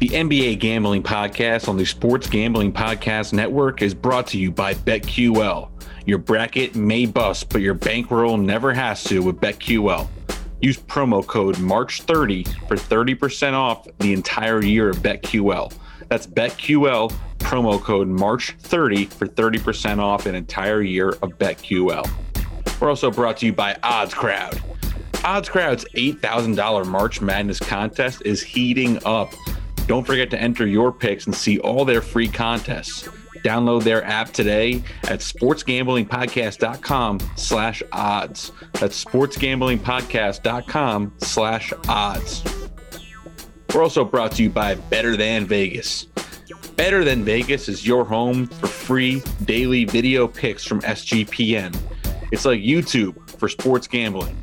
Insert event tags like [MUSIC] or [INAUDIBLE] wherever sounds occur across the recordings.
The NBA Gambling Podcast on the Sports Gambling Podcast Network is brought to you by BetQL. Your bracket may bust, but your bankroll never has to with BetQL. Use promo code March30 for 30% off the entire year of BetQL. That's BetQL, promo code March30 for 30% off an entire year of BetQL. We're also brought to you by Odds Crowd. Odds Crowd's $8,000 March Madness contest is heating up. Don't forget to enter your picks and see all their free contests. Download their app today at sportsgamblingpodcast.com slash odds. That's sportsgamblingpodcast.com slash odds. We're also brought to you by Better Than Vegas. Better Than Vegas is your home for free daily video picks from SGPN. It's like YouTube for sports gambling.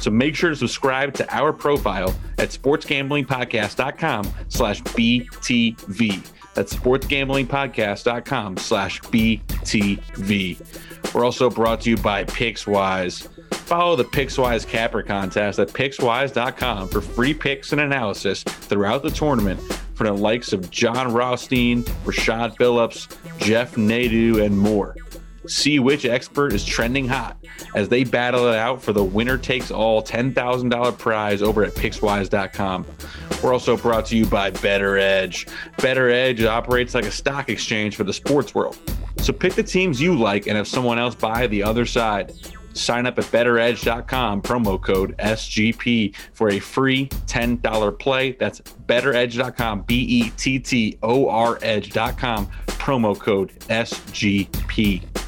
So make sure to subscribe to our profile at sportsgamblingpodcast.com slash BTV. That's sportsgamblingpodcast.com slash BTV. We're also brought to you by PicksWise. Follow the PicksWise Capper contest at PicksWise.com for free picks and analysis throughout the tournament for the likes of John Rothstein, Rashad Phillips, Jeff Nadu, and more. See which expert is trending hot as they battle it out for the winner takes all $10,000 prize over at PicksWise.com. We're also brought to you by BettorEdge. Better Edge operates like a stock exchange for the sports world. So pick the teams you like and have someone else buy the other side. Sign up at bettoredge.com, promo code SGP for a free $10 play. That's bettoredge.com, B E T T O R edge.com, promo code SGP.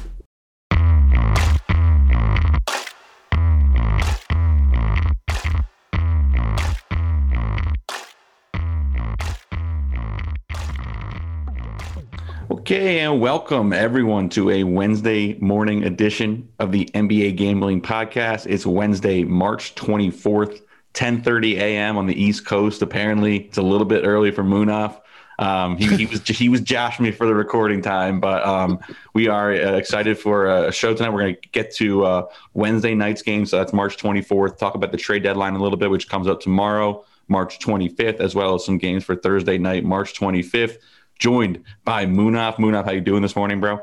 Okay, and welcome everyone to a Wednesday morning edition of the NBA Gambling Podcast. It's Wednesday, March 24th, 10:30 a.m. on the East Coast. Apparently, it's a little bit early for Munaf. Um, he, he, was [LAUGHS] he was joshing me for the recording time, but um, we are uh, excited for a show tonight. We're going to get to uh, Wednesday night's game, so that's March 24th. Talk about the trade deadline a little bit, which comes up tomorrow, March 25th, as well as some games for Thursday night, March 25th joined by Munaf. Munaf, how you doing this morning, bro?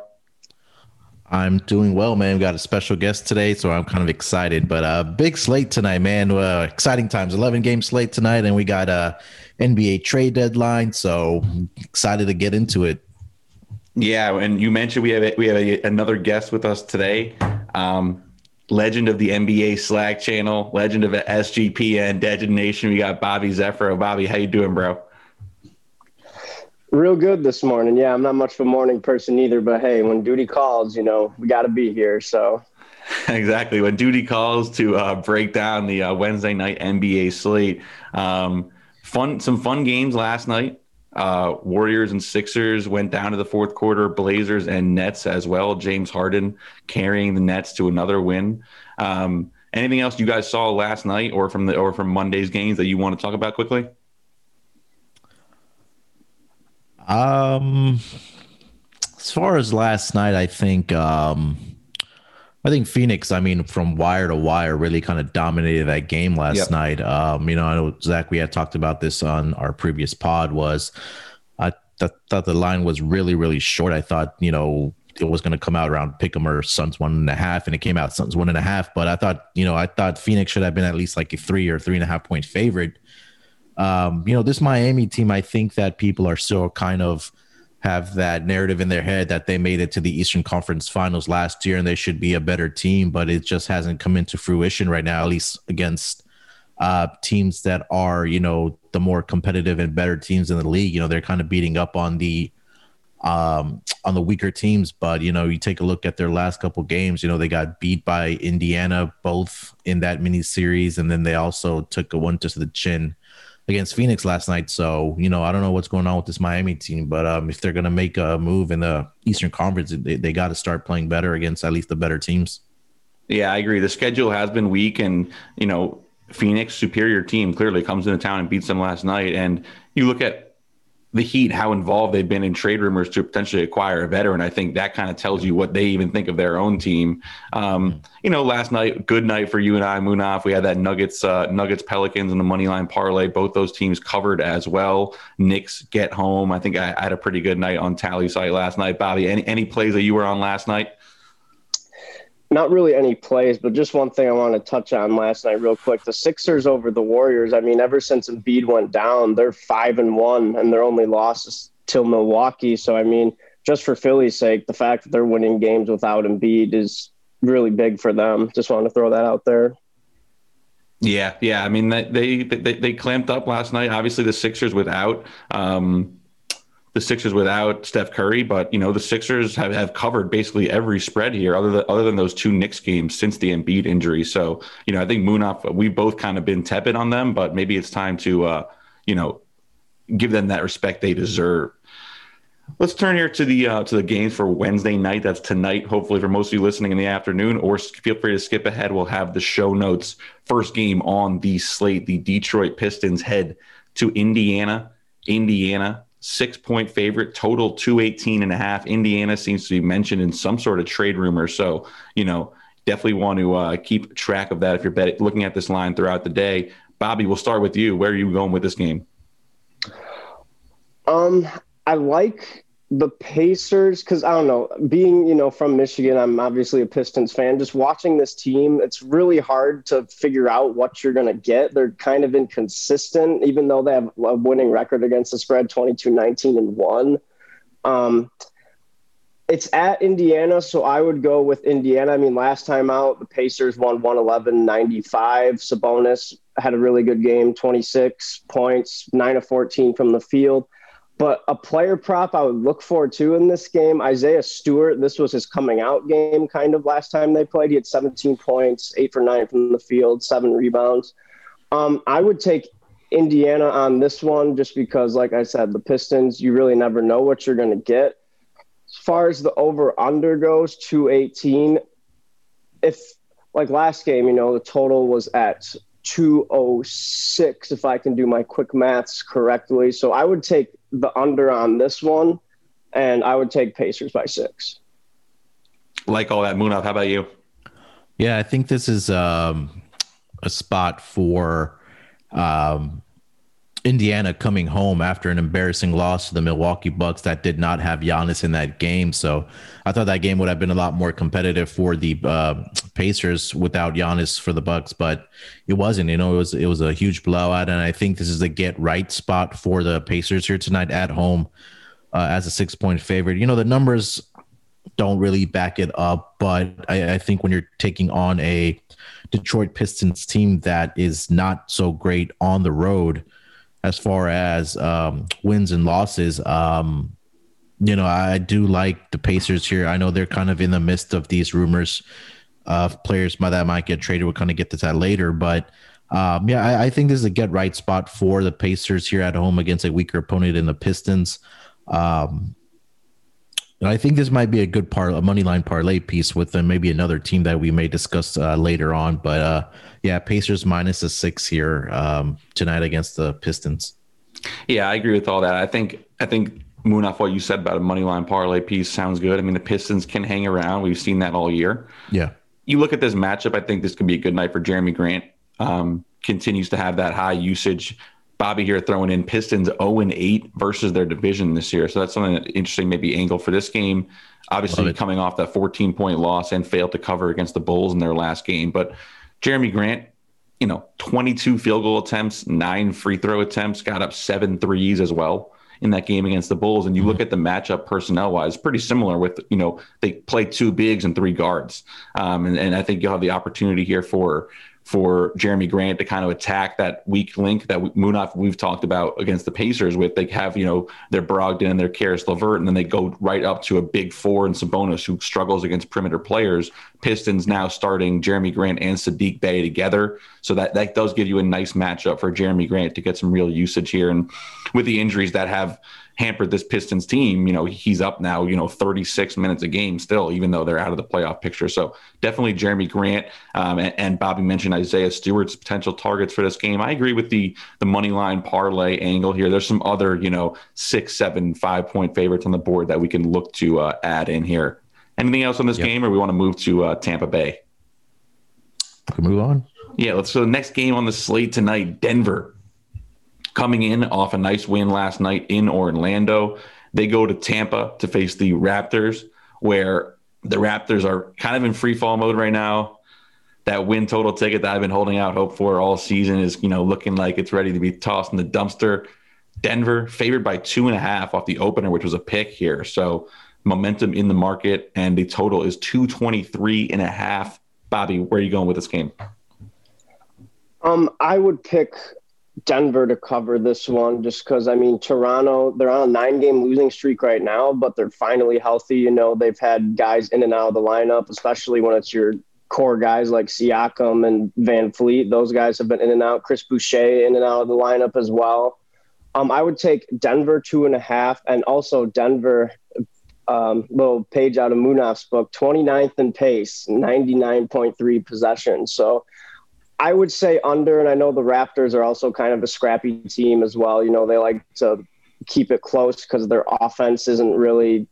I'm doing well, man. We got a special guest today, so I'm kind of excited. But uh big slate tonight, man. Uh, exciting times. 11 game slate tonight, and we got a NBA trade deadline. So excited to get into it. Yeah, and you mentioned we have a, we have a, another guest with us today. Um, legend of the NBA Slack channel, legend of SGPN, Dead Nation. We got Bobby Zephyro. Bobby, how you doing, bro? Real good this morning. Yeah, I'm not much of a morning person either, but hey, when duty calls, you know, we got to be here. So, [LAUGHS] exactly. When duty calls to uh, break down the uh, Wednesday night NBA slate, um, fun, some fun games last night. Uh, Warriors and Sixers went down to the fourth quarter. Blazers and Nets as well. James Harden carrying the Nets to another win. Um, anything else you guys saw last night, or from the or from Monday's games that you want to talk about quickly? Um, as far as last night, I think um, I think Phoenix. I mean, from wire to wire, really kind of dominated that game last yep. night. Um, you know, I know Zach. We had talked about this on our previous pod. Was I th- thought the line was really really short. I thought you know it was going to come out around Pick'em or Suns one and a half, and it came out Suns one and a half. But I thought, you know, I thought Phoenix should have been at least like a three or three and a half point favorite um, you know, this Miami team, I think that people are still kind of have that narrative in their head that they made it to the Eastern Conference Finals last year and they should be a better team, but it just hasn't come into fruition right now, at least against uh, teams that are, you know, the more competitive and better teams in the league. You know, they're kind of beating up on the um on the weaker teams but you know you take a look at their last couple games you know they got beat by indiana both in that mini series and then they also took a one to the chin against Phoenix last night. So, you know, I don't know what's going on with this Miami team, but um, if they're going to make a move in the Eastern Conference, they, they got to start playing better against at least the better teams. Yeah, I agree. The schedule has been weak, and, you know, Phoenix, superior team, clearly comes into town and beats them last night. And you look at the Heat, how involved they've been in trade rumors to potentially acquire a veteran. I think that kind of tells you what they even think of their own team. Um, you know, last night, good night for you and I, Munaf. We had that Nuggets, uh, Nuggets, Pelicans, and the money line parlay. Both those teams covered as well. Knicks get home. I think I, I had a pretty good night on Tallysight last night. Bobby, any any plays that you were on last night? Not really any plays, but just one thing I want to touch on last night, real quick. The Sixers over the Warriors. I mean, ever since Embiid went down, they're five and one, and their only loss is till Milwaukee. So, I mean, just for Philly's sake, the fact that they're winning games without Embiid is really big for them. Just want to throw that out there. Yeah, yeah. I mean, they they they, they clamped up last night. Obviously, the Sixers without. Um, the Sixers without Steph Curry, but you know the Sixers have, have covered basically every spread here, other than other than those two Knicks games since the Embiid injury. So you know I think Munaf, we've both kind of been tepid on them, but maybe it's time to uh, you know give them that respect they deserve. Let's turn here to the uh, to the games for Wednesday night. That's tonight. Hopefully, for most of you listening in the afternoon, or feel free to skip ahead. We'll have the show notes. First game on the slate: the Detroit Pistons head to Indiana. Indiana six point favorite, total 218 and a half. Indiana seems to be mentioned in some sort of trade rumor. So, you know, definitely want to uh, keep track of that if you're bet- looking at this line throughout the day. Bobby, we'll start with you. Where are you going with this game? Um, I like the Pacers, because I don't know, being, you know, from Michigan, I'm obviously a Pistons fan. Just watching this team, it's really hard to figure out what you're going to get. They're kind of inconsistent, even though they have a winning record against the spread 22 19 and 1. Um, it's at Indiana, so I would go with Indiana. I mean, last time out, the Pacers won 111 95. Sabonis had a really good game 26 points, 9 of 14 from the field. But a player prop I would look for too in this game, Isaiah Stewart. This was his coming out game, kind of last time they played. He had 17 points, eight for nine from the field, seven rebounds. Um, I would take Indiana on this one just because, like I said, the Pistons, you really never know what you're going to get. As far as the over under goes, 218. If, like last game, you know, the total was at 206, if I can do my quick maths correctly. So I would take the under on this one, and I would take Pacers by six. Like all that, Munaf. How about you? Yeah, I think this is um, a spot for um, Indiana coming home after an embarrassing loss to the Milwaukee Bucks that did not have Giannis in that game. So I thought that game would have been a lot more competitive for the uh, Pacers without Giannis for the Bucks, but it wasn't. You know, it was it was a huge blowout, and I think this is the get right spot for the Pacers here tonight at home uh, as a six point favorite. You know, the numbers don't really back it up, but I, I think when you're taking on a Detroit Pistons team that is not so great on the road as far as um, wins and losses. Um, you know, I do like the Pacers here. I know they're kind of in the midst of these rumors of players that might get traded. We'll kind of get to that later, but um, yeah, I, I, think this is a get right spot for the Pacers here at home against a weaker opponent in the Pistons. Um, and I think this might be a good part, a money line parlay piece with them, maybe another team that we may discuss uh, later on. But uh, yeah, Pacers minus a six here um, tonight against the Pistons. Yeah, I agree with all that. I think I think Munaf what you said about a money line parlay piece sounds good. I mean, the Pistons can hang around. We've seen that all year. Yeah. You look at this matchup. I think this could be a good night for Jerami Grant. Um, continues to have that high usage Bobby here throwing in Pistons 0 and 8 versus their division this year. So that's something that interesting, maybe angle for this game. Obviously, coming off that 14 point loss and failed to cover against the Bulls in their last game. But Jerami Grant, you know, 22 field goal attempts, nine free throw attempts, got up seven threes as well in that game against the Bulls. And you mm-hmm. look at the matchup personnel wise, pretty similar with, you know, they play two bigs and three guards. Um, and, and I think you'll have the opportunity here for for Jerami Grant to kind of attack that weak link that Munaf we've talked about against the Pacers with. They have, you know, their Brogdon and their Caris LeVert, and then they go right up to a big four and Sabonis who struggles against perimeter players. Pistons now starting Jerami Grant and Saddiq Bey together. So that, that does give you a nice matchup for Jerami Grant to get some real usage here. And with the injuries that have hampered this Pistons team. You know, he's up now, you know, 36 minutes a game still, even though they're out of the playoff picture. So definitely Jerami Grant um, and, and, Bobby mentioned Isaiah Stewart's potential targets for this game. I agree with the the money line parlay angle here. There's some other, you know, six, seven, five point favorites on the board that we can look to uh, add in here. Anything else on this yep. game, or we want to move to uh, Tampa Bay? We Can move on. Yeah, let's go. The next game on the slate tonight, Denver coming in off a nice win last night in Orlando. They go to Tampa to face the Raptors, where the Raptors are kind of in free fall mode right now. That win total ticket that I've been holding out hope for all season is, you know, looking like it's ready to be tossed in the dumpster. Denver favored by two and a half off the opener, which was a pick here. So momentum in the market, and the total is 223 and a half. Bobby, where are you going with this game? Um, I would pick Denver to cover this one just because I mean Toronto they're on a nine game losing streak right now, but they're finally healthy. You know they've had guys in and out of the lineup, especially when it's your core guys like Siakam and VanVleet Those guys have been in and out. Chris Boucher in and out of the lineup as well. Um, I would take Denver two and a half, and also Denver. Um, little page out of Munaf's book, 29th in pace, 99.3 possessions. So I would say under, and I know the Raptors are also kind of a scrappy team as well. You know, they like to keep it close because their offense isn't really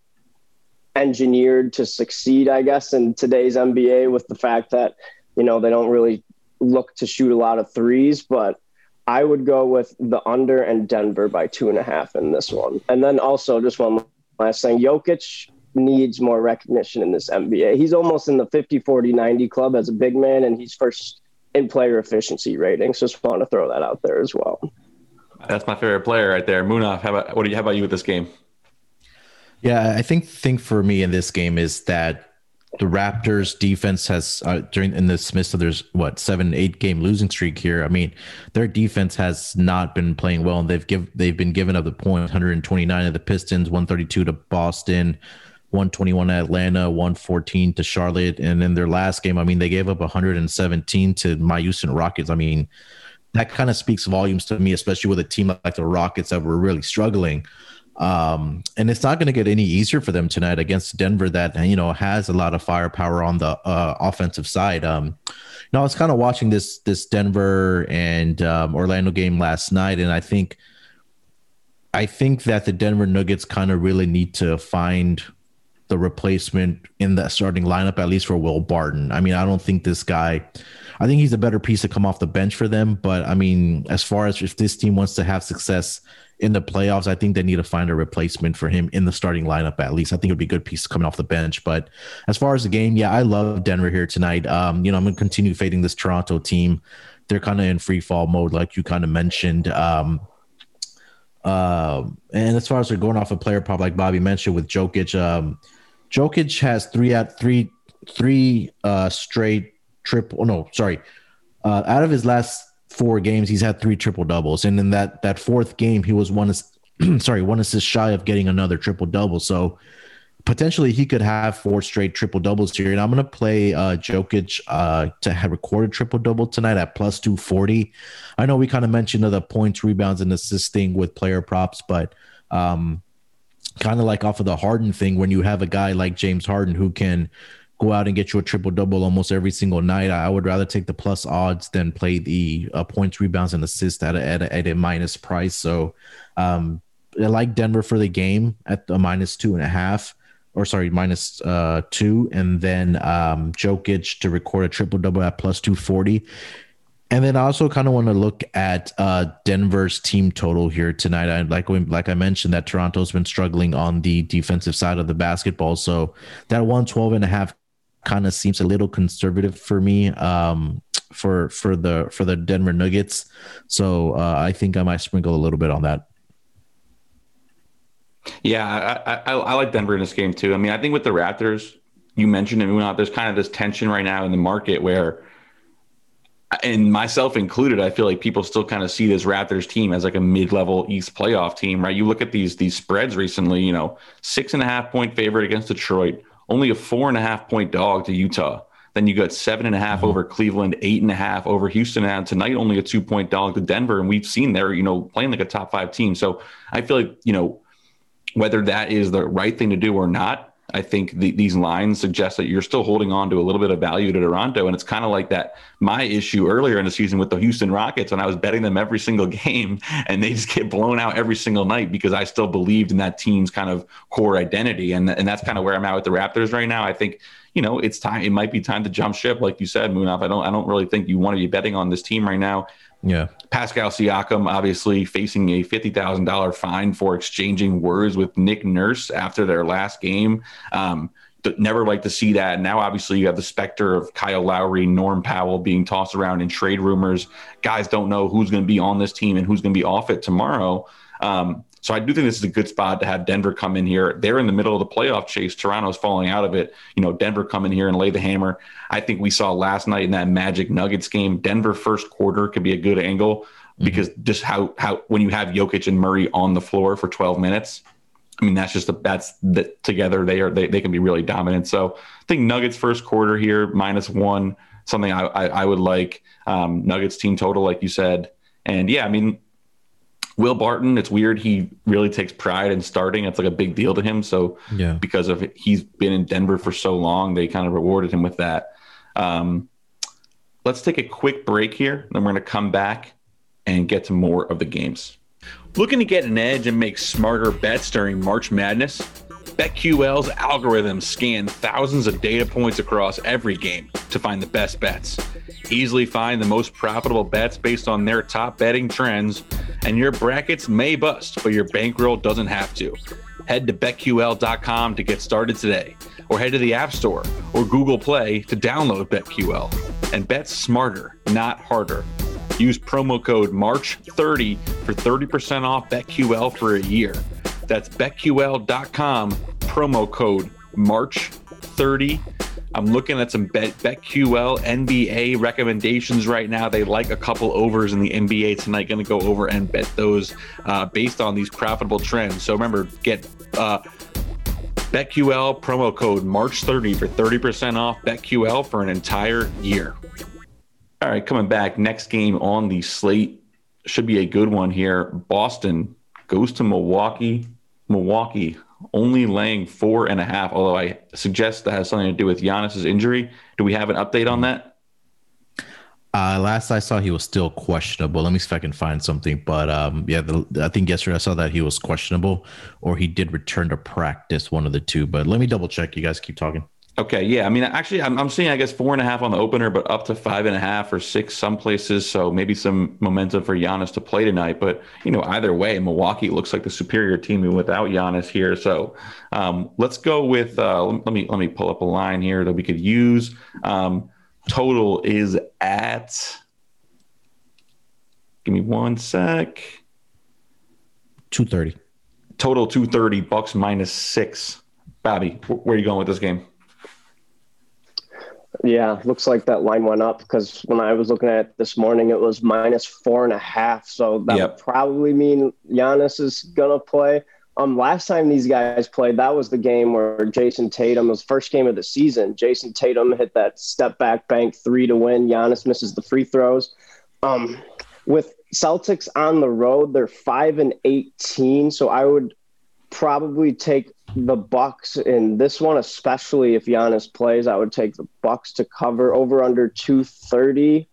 engineered to succeed, I guess, in today's NBA with the fact that, you know, they don't really look to shoot a lot of threes. But I would go with the under and Denver by two and a half in this one. And then also, just one last thing Jokic needs more recognition in this NBA. He's almost in the 50, 40, 90 club as a big man, and he's first in player efficiency ratings. Just want to throw that out there as well. That's my favorite player right there, Munaf. How about what do you? How about you with this game? Yeah, I think thing for me in this game is that the Raptors defense has uh, during in this midst of there's what seven eight game losing streak here. I mean, their defense has not been playing well, and they've give they've been given up the point 129 of the Pistons, 132 to Boston, 121 at Atlanta, 114 to Charlotte. And in their last game, I mean, they gave up 117 to my Houston Rockets. I mean, that kind of speaks volumes to me, especially with a team like the Rockets that were really struggling. Um, and it's not going to get any easier for them tonight against Denver, that you know has a lot of firepower on the uh, offensive side. Um, you know, I was kind of watching this this Denver and um, Orlando game last night, and I think I think that the Denver Nuggets kind of really need to find the replacement in that starting lineup, at least for Will Barton. I mean, I don't think this guy, I think he's a better piece to come off the bench for them. But I mean, as far as if this team wants to have success in the playoffs, I think they need to find a replacement for him in the starting lineup at least. I think it would be a good piece coming off the bench. But as far as the game, yeah, I love Denver here tonight. Um, you know, I'm going to continue fading this Toronto team. They're kind of in free fall mode, like you kind of mentioned. Um, uh, and as far as they're going off a player prop, like Bobby mentioned with Jokic, um, Jokic has three at three three uh, straight triple. No, sorry. Uh, out of his last four games, he's had three triple doubles, and in that that fourth game, he was one [CLEARS THROAT] sorry one assist shy of getting another triple double. So potentially he could have four straight triple doubles here. And I'm going to play uh, Jokic uh, to have recorded triple double tonight at plus 240. I know we kind of mentioned the points, rebounds, and assisting with player props, but um, kind of like off of the Harden thing, when you have a guy like James Harden who can go out and get you a triple double almost every single night, I would rather take the plus odds than play the uh, points, rebounds, and assists at a, at a, at a minus price. So um, I like Denver for the game at a minus two and a half. Or sorry, minus, uh, two, and then um, Jokic to record a triple double at plus two forty. And then I also kind of want to look at uh, Denver's team total here tonight. I like like I mentioned that Toronto's been struggling on the defensive side of the basketball. So that 112 and a half kind of seems a little conservative for me um, for for the for the Denver Nuggets. So uh, I think I might sprinkle a little bit on that. Yeah, I, I, I like Denver in this game too. I mean, I think with the Raptors, you mentioned it, there's kind of this tension right now in the market where – and myself included, I feel like people still kind of see this Raptors team as like a mid-level East playoff team, right? You look at these these spreads recently, you know, six and a half point favorite against Detroit, only a four and a half point dog to Utah. Then you got seven and a half mm-hmm. over Cleveland, eight and a half over Houston, and tonight only a two point dog to Denver. And we've seen there, you know, playing like a top five team. So I feel like, you know, whether that is the right thing to do or not, I think the, these lines suggest that you're still holding on to a little bit of value to Toronto. And it's kind of like that my issue earlier in the season with the Houston Rockets when I was betting them every single [LAUGHS] game and they just get blown out every single night because I still believed in that team's kind of core identity. And, and that's kind of where I'm at with the Raptors right now. I think, you know, it's time, it might be time to jump ship. Like you said, Munaf, I don't, I don't really think you want to be betting on this team right now. Yeah. Pascal Siakam obviously facing a $50,000 fine for exchanging words with Nick Nurse after their last game. Um, never like to see that. Now, obviously, you have the specter of Kyle Lowry, Norm Powell being tossed around in trade rumors. Guys don't know who's going to be on this team and who's going to be off it tomorrow. Um, so I do think this is a good spot to have Denver come in here. They're in the middle of the playoff chase. Toronto's falling out of it. You know, Denver come in here and lay the hammer. I think we saw last night in that Magic Nuggets game, Denver first quarter could be a good angle mm-hmm. because just how how when you have Jokic and Murray on the floor for 12 minutes, I mean that's just a, that's that together they are they, they can be really dominant. So I think Nuggets first quarter here minus one something I I, I would like. Um, Nuggets team total like you said, and yeah, I mean Will Barton, it's weird. He really takes pride in starting. It's like a big deal to him. So yeah, because of he's been in Denver for so long, they kind of rewarded him with that. Um, let's take a quick break here. Then we're going to come back and get to more of the games. Looking to get an edge and make smarter bets during March Madness? BetQL's algorithms scan thousands of data points across every game to find the best bets. Easily find the most profitable bets based on their top betting trends, and your brackets may bust, but your bankroll doesn't have to. Head to betql.com to get started today, or head to the App Store or Google Play to download BetQL and bet smarter, not harder. Use promo code MARCH30 for 30% off BetQL for a year. That's betql.com, promo code March30. I'm looking at some Bet, BetQL NBA recommendations right now. They like a couple overs in the NBA tonight. Going to go over and bet those uh, based on these profitable trends. So remember, get uh, BetQL promo code March30 for 30% off BetQL for an entire year. All right, coming back. Next game on the slate should be a good one here. Boston goes to Milwaukee Milwaukee only laying four and a half, although I suggest that has something to do with Giannis's injury. Do we have an update on that? Uh, last I saw, he was still questionable. Let me see if I can find something. But um, yeah, the, I think yesterday I saw that he was questionable, or he did return to practice, one of the two. But let me double check. You guys keep talking. Okay, yeah. I mean, actually, I'm, I'm seeing, I guess, four and a half on the opener, but up to five and a half or six some places. So maybe some momentum for Giannis to play tonight. But you know, either way, Milwaukee looks like the superior team without Giannis here. So um, let's go with. Uh, let me let me pull up a line here that we could use. Um, total is at. Give me one sec. Two thirty. Total two thirty. Bucks minus six. Bobby, where are you going with this game? Yeah, looks like that line went up because when I was looking at it this morning, it was minus four and a half. So that yep. would probably mean Giannis is gonna play. Um, last time these guys played, that was the game where Jayson Tatum was first game of the season. Jayson Tatum hit that step back bank three to win. Giannis misses the free throws. Um, with Celtics on the road, they're five and eighteen. So I would probably take the Bucks in this one, especially if Giannis plays. I would take the Bucks to cover over under two thirty.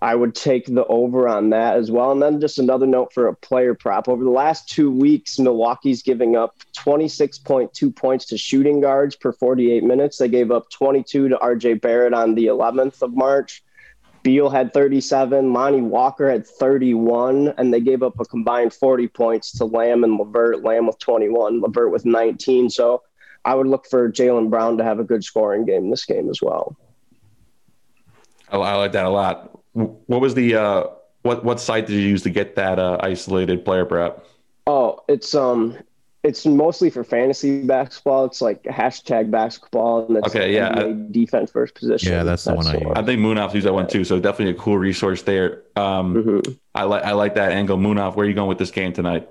I would take the over on that as well. And then just another note for a player prop. Over the last two weeks, Milwaukee's giving up 26.2 points to shooting guards per 48 minutes. They gave up 22 to RJ Barrett on the 11th of March. Beal had 37, Lonnie Walker had 31, and they gave up a combined 40 points to Lamb and LeVert. Lamb with 21, LeVert with 19. So I would look for Jaylen Brown to have a good scoring game this game as well. I, I like that a lot. What was the uh, what what site did you use to get that uh, isolated player prep? Oh, it's um it's mostly for fantasy basketball. It's like hashtag basketball, and it's okay, yeah, defense first position. Yeah, that's, that's the one I. I think Munaf used that one too, so definitely a cool resource there. Um, mm-hmm. I like I like that angle. Munaf, where are you going with this game tonight?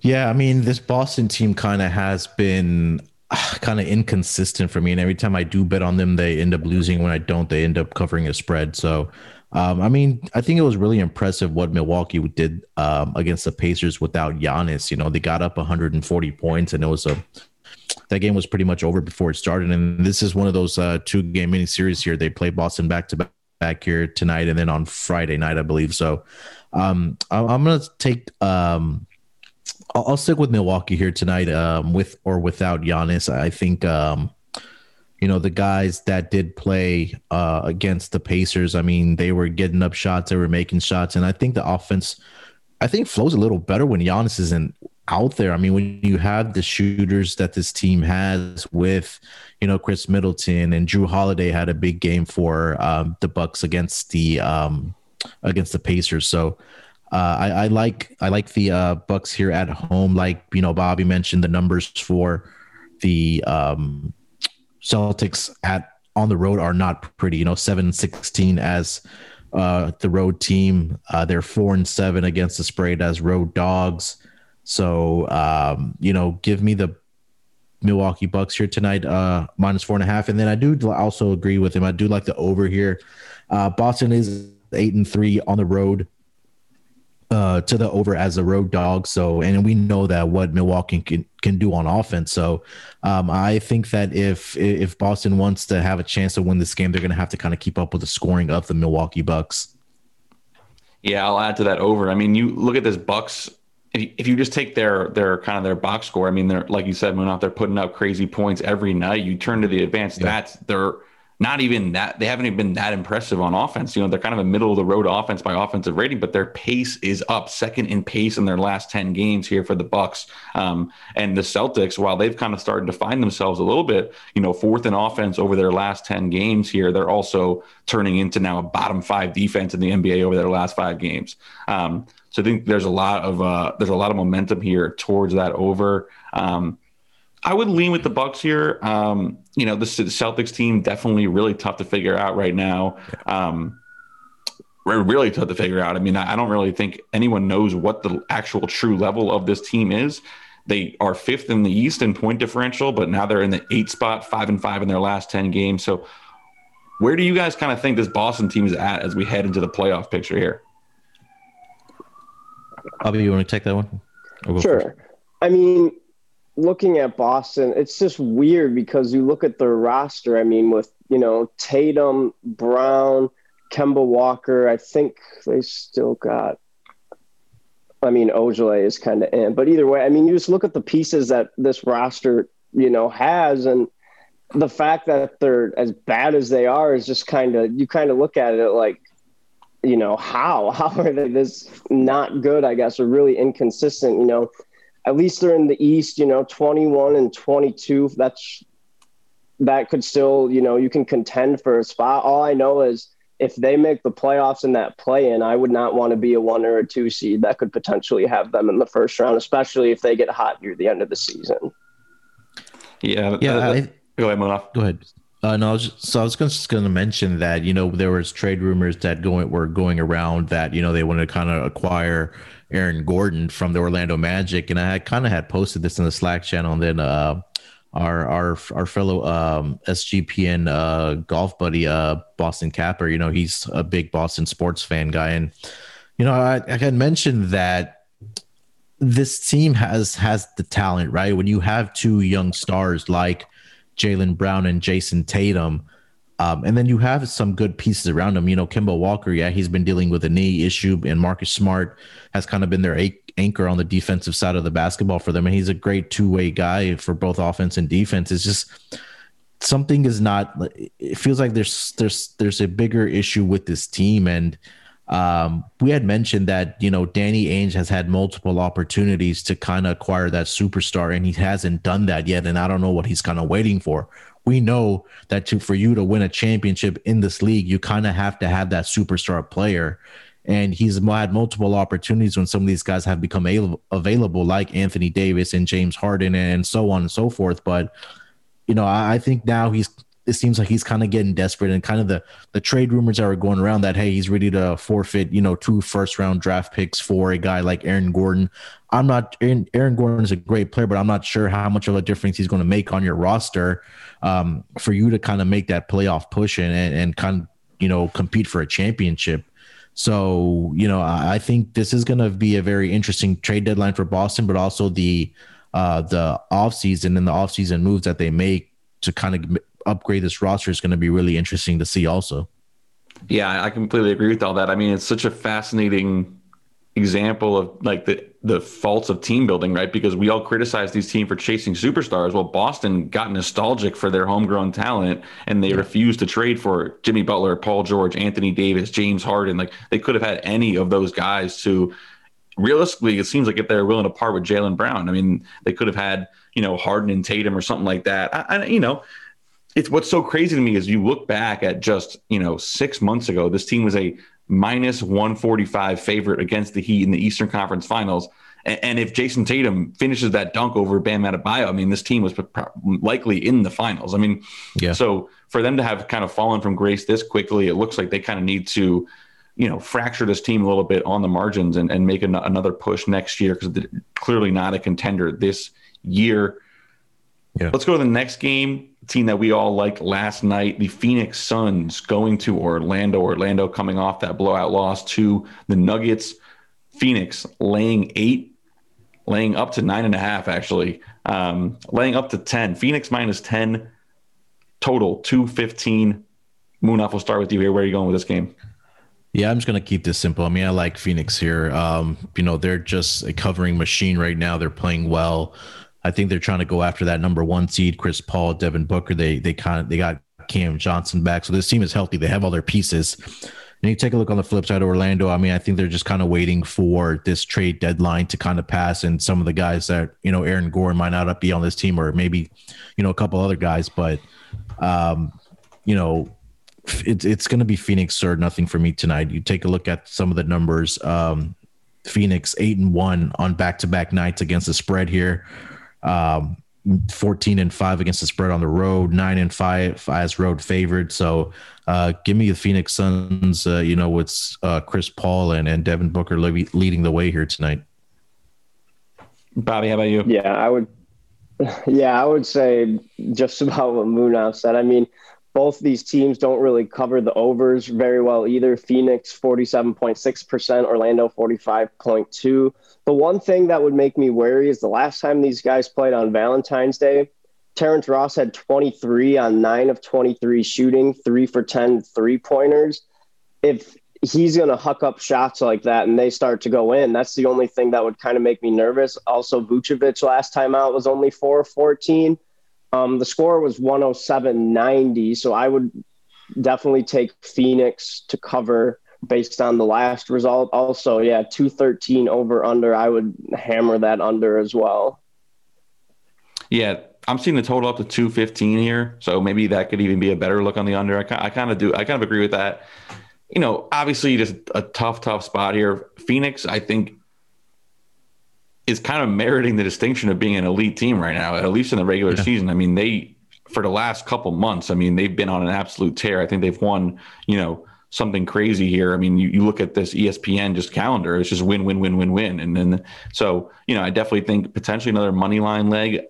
Yeah, I mean, this Boston team kind of has been uh, kind of inconsistent for me, and every time I do bet on them, they end up losing. When I don't, they end up covering a spread. So Um, I mean, I think it was really impressive what Milwaukee did um, against the Pacers without Giannis. You know, they got up 140 points, and it was a that game was pretty much over before it started. And this is one of those uh, two game mini series here. They play Boston back to back here tonight, and then on Friday night, I believe. So, um, I'm gonna take. Um, I'll, I'll, stick with Milwaukee here tonight, um, with or without Giannis. I think. Um, you know the guys that did play uh, against the Pacers. I mean, they were getting up shots, they were making shots, and I think the offense, I think, flows a little better when Giannis isn't out there. I mean, when you have the shooters that this team has with, you know, Khris Middleton and Jrue Holiday had a big game for um, the Bucks against the um, against the Pacers. So uh, I, I, like I like the uh, Bucks here at home. Like you know, Bobby mentioned the numbers for the um, Celtics at on the road are not pretty. You know, 7-16 as uh, the road team. Uh, they're four and seven against the spread as road dogs. So um, you know, give me the Milwaukee Bucks here tonight, uh, minus four and a half. And then I do also agree with him. I do like the over here. Uh, Boston is eight and three on the road uh, to the over as a road dog. So, and we know that what Milwaukee can, can do on offense. So, um, I think that if if Boston wants to have a chance to win this game, they're going to have to kind of keep up with the scoring of the Milwaukee Bucks. Yeah, I'll add to that over. I mean, you look at this Bucks. If you, if you just take their their kind of their box score, I mean, they're like you said, when out there putting up crazy points every night. You turn to the advanced yeah. stats, they're not even that they haven't even been that impressive on offense. You know, they're kind of a middle of the road offense by offensive rating, but their pace is up, second in pace in their last 10 games here for the Bucks. Um, and the Celtics, while they've kind of started to find themselves a little bit, you know, fourth in offense over their last 10 games here, they're also turning into now a bottom five defense in the NBA over their last five games. Um, so I think there's a lot of uh, there's a lot of momentum here towards that over. Um, I would lean with the Bucks here. Um, you know, the, Celtics team definitely really tough to figure out right now. Um, really tough to figure out. I mean, I, I don't really think anyone knows what the actual true level of this team is. They are fifth in the East in point differential, but now they're in the eight spot, five and five in their last ten games. So, where do you guys kind of think this Boston team is at as we head into the playoff picture here? Bobby, you want to take that one? Sure. I mean, looking at Boston, it's just weird because you look at their roster. I mean, with you know Tatum, Brown, Kemba Walker. I think they still got. I mean, Ojeleye is kind of in, but either way, I mean, you just look at the pieces that this roster, you know, has, and the fact that they're as bad as they are is just kind of you kind of look at it like, you know, how [LAUGHS] how are they this not good? I guess or really inconsistent. You know, at least they're in the East, you know, 21 and 22. That's that could still, you know, you can contend for a spot. All I know is if they make the playoffs in that play in, I would not want to be a one or a two seed. That could potentially have them in the first round, especially if they get hot near the end of the season. Yeah. Yeah. Uh, I, go ahead, Munaf. Go ahead. Uh, no, I was just, so I was just going to mention that you know there was trade rumors that going were going around that you know they wanted to kind of acquire Aaron Gordon from the Orlando Magic, and I kind of had posted this in the Slack channel, and then uh, our our our fellow um, SGPN uh, golf buddy uh, Boston Capper, you know, he's a big Boston sports fan guy, and you know, I, I had mentioned that this team has has the talent, right? When you have two young stars like Jaylen Brown and Jayson Tatum um, and then you have some good pieces around him. You know, Kemba Walker, yeah, he's been dealing with a knee issue, and Marcus Smart has kind of been their anchor on the defensive side of the basketball for them. And he's a great two way guy for both offense and defense. It's just something is not. It feels like there's there's there's a bigger issue with this team, and um, we had mentioned that you know Danny Ainge has had multiple opportunities to kind of acquire that superstar, and he hasn't done that yet. And I don't know what he's kind of waiting for we know that to for you to win a championship in this league, you kind of have to have that superstar player. And he's had multiple opportunities when some of these guys have become available, like Anthony Davis and James Harden and so on and so forth. But you know, I think now he's it seems like he's kind of getting desperate and kind of the the trade rumors that are going around that hey he's ready to forfeit you know two first round draft picks for a guy like Aaron Gordon. I'm not Aaron, Gordon is a great player, but I'm not sure how much of a difference he's going to make on your roster um, for you to kind of make that playoff push and and, kind of you know, compete for a championship. So, you know, I think this is going to be a very interesting trade deadline for Boston, but also the uh, the offseason and the offseason moves that they make to kind of upgrade this roster is going to be really interesting to see also. Yeah, I completely agree with all that. I mean, it's such a fascinating example of like the the faults of team building, right? Because we all criticize these teams for chasing superstars. Well, Boston got nostalgic for their homegrown talent and they yeah. refused to trade for Jimmy Butler, Paul George, Anthony Davis, James Harden. Like they could have had any of those guys to realistically, it seems like if they're willing to part with Jaylen Brown, I mean, they could have had, you know, Harden and Tatum or something like that. I, I, you know, it's what's so crazy to me is you look back at just, you know, six months ago, this team was a minus 145 favorite against the Heat in the Eastern Conference Finals. And, and if Jayson Tatum finishes that dunk over Bam Adebayo, I mean, this team was likely in the finals. I mean, yeah. so for them to have kind of fallen from grace this quickly, it looks like they kind of need to, you know, fracture this team a little bit on the margins and, and make an, another push next year because clearly not a contender this year. Yeah. Let's go to the next game. Team that we all liked last night, the Phoenix Suns going to Orlando. Orlando coming off that blowout loss to the Nuggets. Phoenix laying eight, laying up to nine and a half, actually, um, laying up to 10. Phoenix minus 10 total, 215. Munaf, we'll start with you here. Where are you going with this game? Yeah, I'm just gonna keep this simple. I mean, I like Phoenix here. Um, you know, they're just a covering machine right now. They're playing well. I think they're trying to go after that number one seed, Chris Paul, Devin Booker. They they kind of they got Cam Johnson back, so this team is healthy. They have all their pieces. And you take a look on the flip side of Orlando. I mean, I think they're just kind of waiting for this trade deadline to kind of pass, and some of the guys that you know, Aaron Gordon might not be on this team, or maybe you know a couple other guys, but um, you know, it's it's going to be Phoenix or nothing for me tonight. You take a look at some of the numbers. Um, Phoenix eight and one on back to back nights against the spread here um, 14 and 5 against the spread on the road, 9 and 5 as road favored. So uh, give me the Phoenix Suns, uh, you know, with uh, Chris Paul and, and Devin Booker leading the way here tonight. Bobby, how about you? Yeah, I would. [LAUGHS] Yeah, I would say just [LAUGHS] about what Munaf said. I mean, both these teams don't really cover the overs very well either. Phoenix 47.6%, Orlando 45.2. The one thing that would make me wary is the last time these guys played on Valentine's Day, Terrence Ross had 23 on 9 of 23 shooting, 3 for 10 three-pointers. If he's going to huck up shots like that and they start to go in, that's the only thing that would kind of make me nervous. Also, Vucevic last time out was only 4 14 um, the score was 107.90, so I would definitely take Phoenix to cover based on the last result. Also, yeah, 213 over under. I would hammer that under as well. Yeah, I'm seeing the total up to 215 here, so maybe that could even be a better look on the under. I, I kind of do. I kind of agree with that. You know, obviously, just a tough, tough spot here. Phoenix, I think, is kind of meriting the distinction of being an elite team right now, at least in the regular yeah. season. I mean, they for the last couple months, I mean, they've been on an absolute tear. I think they've won, you know, something crazy here. I mean, you, you look at this ESPN just calendar, it's just win, win, win, win, win. And then so, you know, I definitely think potentially another money line leg.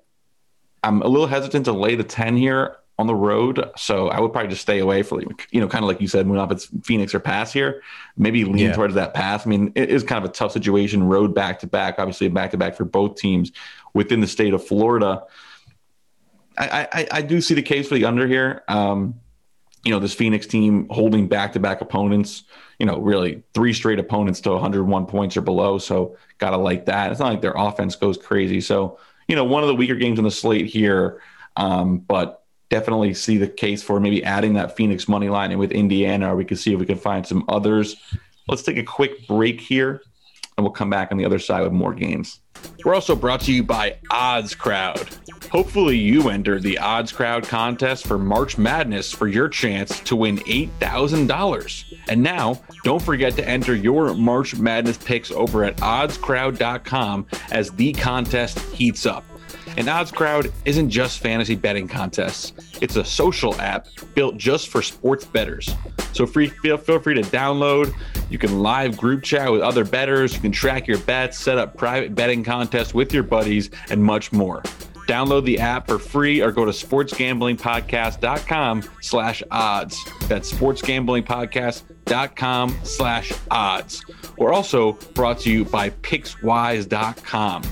I'm a little hesitant to lay the 10 here on the road. So I would probably just stay away for, you know, kind of like you said, Munaf it's Phoenix or pass here, maybe lean yeah. towards that pass. I mean, it is kind of a tough situation, road back to back, obviously back to back for both teams within the state of Florida. I, I, I do see the case for the under here. Um, you know, this Phoenix team holding back to back opponents, you know, really three straight opponents to 101 points or below. So got to like that. It's not like their offense goes crazy. So, you know, one of the weaker games on the slate here. Um, but definitely see the case for maybe adding that Phoenix money line and with Indiana, or we could see if we can find some others. Let's take a quick break here and we'll come back on the other side with more games. We're also brought to you by Odds Crowd. Hopefully, you entered the Odds Crowd contest for March Madness for your chance to win $8,000. And now, don't forget to enter your March Madness picks over at oddscrowd.com as the contest heats up. And Odds Crowd isn't just fantasy betting contests. It's a social app built just for sports bettors. So free, feel, feel free to download. You can live group chat with other bettors. You can track your bets, set up private betting contests with your buddies, and much more. Download the app for free or go to sportsgamblingpodcast.com slash odds. That's sportsgamblingpodcast.com slash odds. We're also brought to you by PicksWise.com.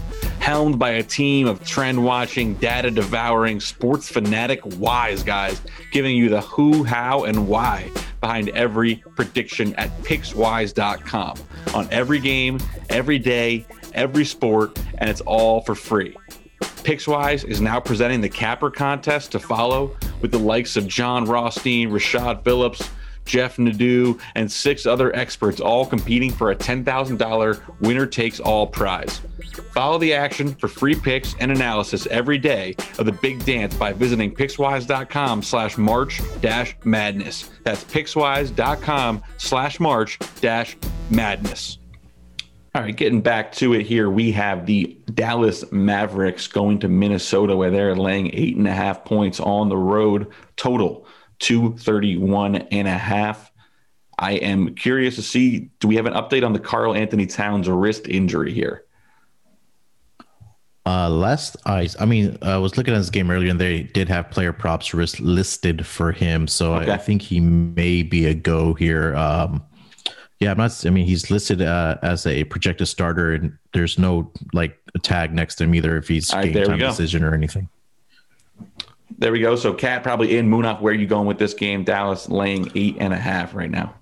Helmed by a team of trend watching, data devouring, sports fanatic wise guys, giving you the who, how, and why behind every prediction at PicksWise.com on every game, every day, every sport, and it's all for free. Pickswise is now presenting the Capper contest to follow with the likes of John Rothstein, Rashad Phillips, Jeff Nadeau, and six other experts all competing for a $10,000 winner takes all prize. Follow the action for free picks and analysis every day of the big dance by visiting pickswise.com slash march dash madness. That's pickswise.com slash march dash madness. All right, getting back to it here, we have the Dallas Mavericks going to Minnesota where they're laying eight and a half points on the road, total 231 and a half. I am curious to see do we have an update on the Karl-Anthony Towns wrist injury here? Uh, last I, I mean, I was looking at this game earlier, and they did have player props wrist listed for him, so okay. I, I, think he may be a go here. Um, yeah, I'm not. I mean, he's listed uh, as a projected starter, and there's no like a tag next to him either if he's game time decision or anything. There we go. So, KAT probably in Munaf. Where are you going with this game? Dallas laying eight and a half right now.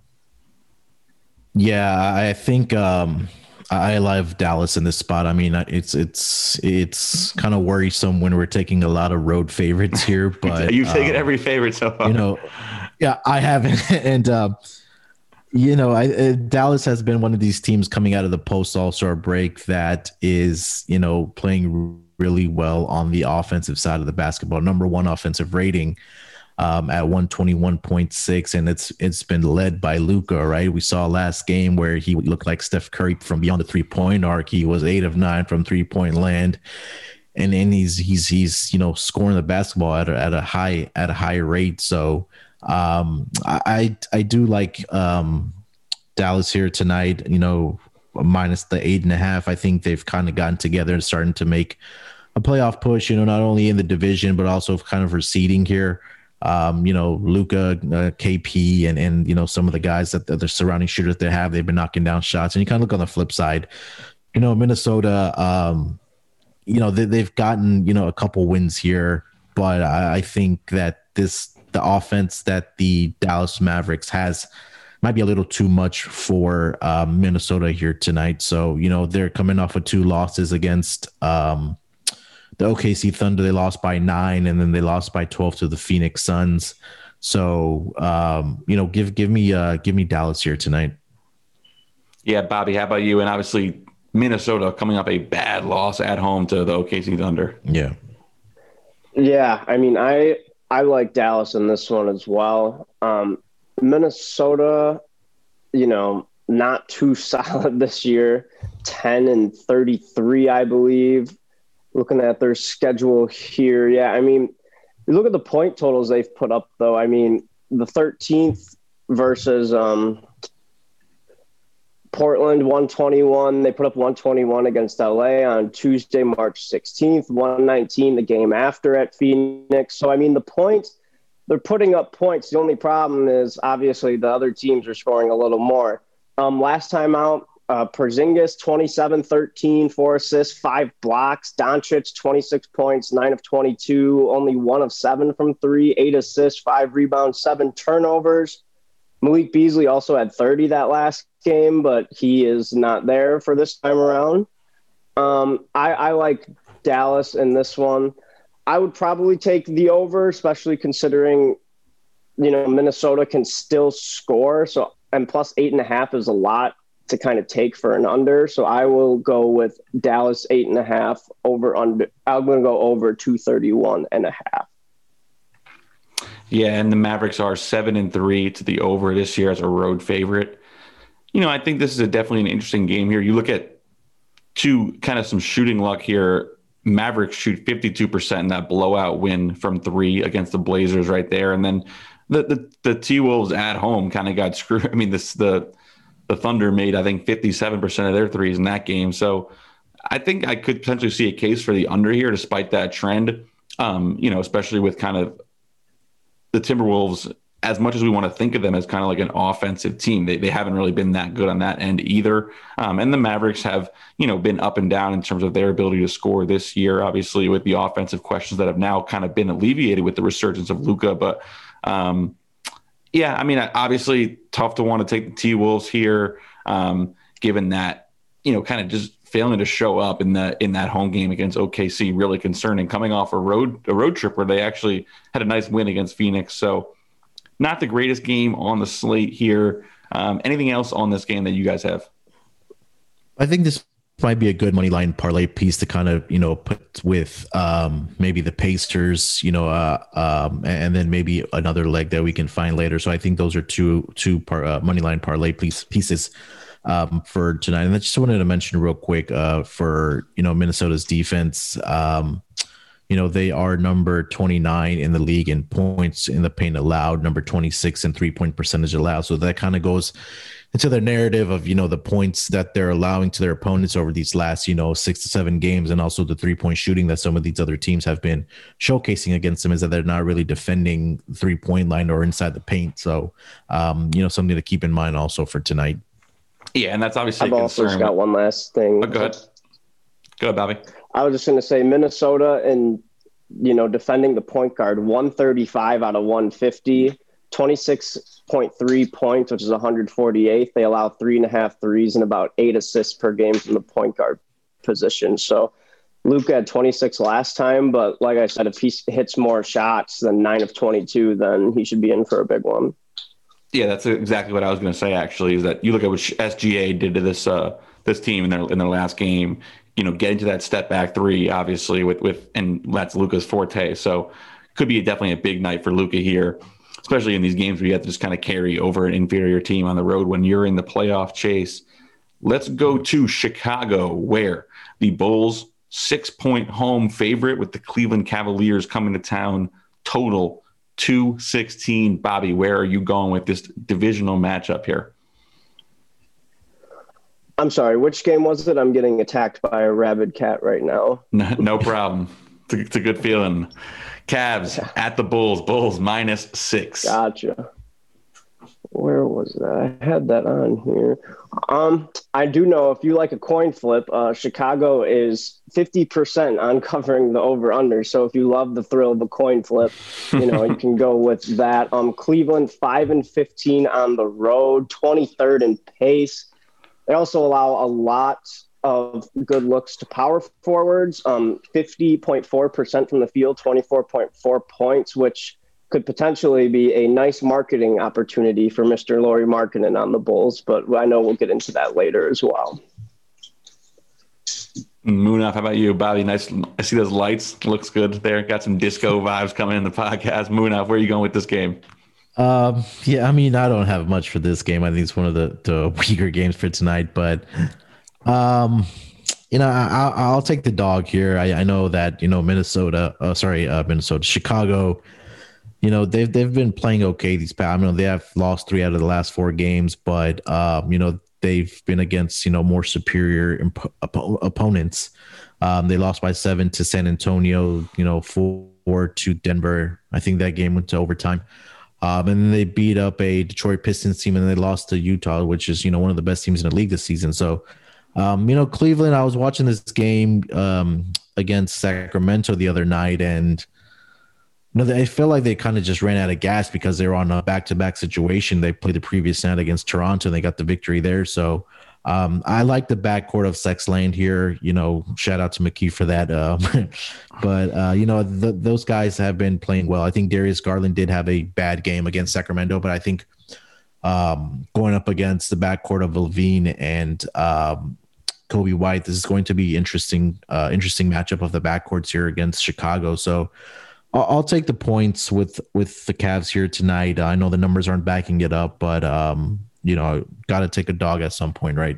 Yeah, I think um, I love Dallas in this spot. I mean, it's it's it's kind of worrisome when we're taking a lot of road favorites here, [LAUGHS] but you've taken um, every favorite so far. You know, yeah, I haven't, [LAUGHS] and. Uh, you know, I, uh, Dallas has been one of these teams coming out of the post All Star break that is, you know, playing really well on the offensive side of the basketball. Number one offensive rating um, at 121.6, and it's it's been led by Luka. Right, we saw last game where he looked like Steph Curry from beyond the three point arc. He was eight of nine from three point land. And then he's he's he's you know scoring the basketball at a, at a high at a high rate. So um, I I do like um, Dallas here tonight. You know, minus the eight and a half. I think they've kind of gotten together and starting to make a playoff push. You know, not only in the division but also kind of receding here. Um, you know, Luka, uh, KP, and and you know some of the guys that the, the surrounding shooters they have, they've been knocking down shots. And you kind of look on the flip side, you know, Minnesota. Um, you know, they, they've gotten you know a couple wins here, but I, I think that this the offense that the Dallas Mavericks has might be a little too much for um, Minnesota here tonight. So, you know, they're coming off of two losses against um, the OKC Thunder. They lost by nine and then they lost by 12 to the Phoenix Suns. So, um, you know, give, give me, uh, give me Dallas here tonight. Yeah. Bobby, how about you? And obviously Minnesota coming up a bad loss at home to the OKC Thunder. Yeah. Yeah. I mean, I, I like Dallas in this one as well. Um, Minnesota, you know, not too [LAUGHS] solid this year. 10 and 33, I believe. Looking at their schedule here. Yeah, I mean, look at the point totals they've put up, though. I mean, the 13th versus um, Portland 121. They put up 121 against LA on Tuesday, March 16th, 119 the game after at Phoenix. So, I mean, the points, they're putting up points. The only problem is obviously the other teams are scoring a little more. Um, last time out, uh, Porzingis 27 13, four assists, five blocks. Doncic 26 points, nine of 22, only one of seven from three, eight assists, five rebounds, seven turnovers. Malik Beasley also had 30 that last game, but he is not there for this time around. Um, I, I like Dallas in this one. I would probably take the over, especially considering, you know, Minnesota can still score. So, and plus eight and a half is a lot to kind of take for an under. So I will go with Dallas eight and a half over under. I'm going to go over 231 and a half. Yeah, and the Mavericks are seven and three to the over this year as a road favorite. You know, I think this is a definitely an interesting game here. You look at two kind of some shooting luck here. Mavericks shoot 52% in that blowout win from three against the Blazers right there. And then the the, the T Wolves at home kind of got screwed. [LAUGHS] I mean, this the the Thunder made, I think, 57% of their threes in that game. So I think I could potentially see a case for the under here, despite that trend. Um, you know, especially with kind of the Timberwolves as much as we want to think of them as kind of like an offensive team, they, they haven't really been that good on that end either. Um, and the Mavericks have, you know, been up and down in terms of their ability to score this year, obviously with the offensive questions that have now kind of been alleviated with the resurgence of Luka. But um, yeah, I mean, obviously tough to want to take the T Wolves here, um, given that, you know, kind of just failing to show up in the in that home game against OKC really concerning coming off a road a road trip where they actually had a nice win against Phoenix. So not the greatest game on the slate here. Um, anything else on this game that you guys have? I think this might be a good money line parlay piece to kind of you know put with um, maybe the Pacers, you know, uh, um, and then maybe another leg that we can find later. So I think those are two two par, uh, money line parlay piece, pieces um, for tonight. And I just wanted to mention real quick uh, for you know Minnesota's defense. Um, you know, they are number 29 in the league in points in the paint allowed, number 26 in three point percentage allowed. So that kind of goes into their narrative of, you know, the points that they're allowing to their opponents over these last, you know, six to seven games, and also the three point shooting that some of these other teams have been showcasing against them is that they're not really defending three point line or inside the paint. So, um, you know, something to keep in mind also for tonight. Yeah, and that's obviously I've also got one last thing. Oh, go ahead. Go ahead, Bobby. I was just going to say Minnesota and you know defending the point guard 135 out of 150, 26.3 points, which is 148. They allow three and a half threes and about eight assists per game from the point guard position. So Luka had 26 last time, but like I said, if he hits more shots than nine of 22, then he should be in for a big one. Yeah, that's exactly what I was going to say. Actually, is that you look at what SGA did to this uh, this team in their in their last game you know, getting to that step back three, obviously, with with and that's Luka's forte. So could be definitely a big night for Luka here, especially in these games where you have to just kind of carry over an inferior team on the road when you're in the playoff chase. Let's go to Chicago, where the Bulls six point home favorite with the Cleveland Cavaliers coming to town, total 216. Bobby, where are you going with this divisional matchup here? I'm sorry, which game was it? I'm getting attacked by a rabid cat right now. [LAUGHS] No, no problem. it's, a, it's, a, good feeling. Cavs yeah. at the Bulls. Bulls minus six. Gotcha. Where was that? I had that on here. Um, I do know if you like a coin flip, uh, Chicago is 50% on [LAUGHS] covering the over under. So if you love the thrill of a coin flip, you know, you [LAUGHS] can go with that. Um, Cleveland 5 and 15 on the road, 23rd in pace. They also allow a lot of good looks to power forwards, um, 50.4% from the field, 24.4 points, which could potentially be a nice marketing opportunity for Mr. Lauri Markkanen on the Bulls. But I know we'll get into that later as well. Munaf, how about you, Bobby? Nice. I see those lights. Looks good there. Got some disco vibes coming in the podcast. Munaf, where are you going with this game? Um, yeah, I mean, I don't have much for this game. I think it's one of the, the weaker games for tonight, but um, you know, I, will take the dog here. I, I, know that you know Minnesota. Uh, sorry, uh, Minnesota, Chicago. You know they've they've been playing okay these past. I mean, they have lost three out of the last four games, but um, you know they've been against you know more superior imp- op- opponents. Um, they lost by seven to San Antonio. You know, four to Denver. I think that game went to overtime. Um, and then they beat up a Detroit Pistons team and they lost to Utah, which is, you know, one of the best teams in the league this season. So, um, you know, Cleveland, I was watching this game um, against Sacramento the other night and, you know, I feel like they kind of just ran out of gas because they were on a back to back situation. They played the previous night against Toronto and they got the victory there. So, um, I like the backcourt of Sexland here. You know, shout out to McKee for that. Um, [LAUGHS] but uh, you know, the, those guys have been playing well. I think Darius Garland did have a bad game against Sacramento, but I think um, going up against the backcourt of LaVine and um, Coby White, this is going to be interesting. Uh, interesting matchup of the backcourts here against Chicago. So. I'll, I'll take the points with with the Cavs here tonight. I know the numbers aren't backing it up, but um, you know, got to take a dog at some point, right?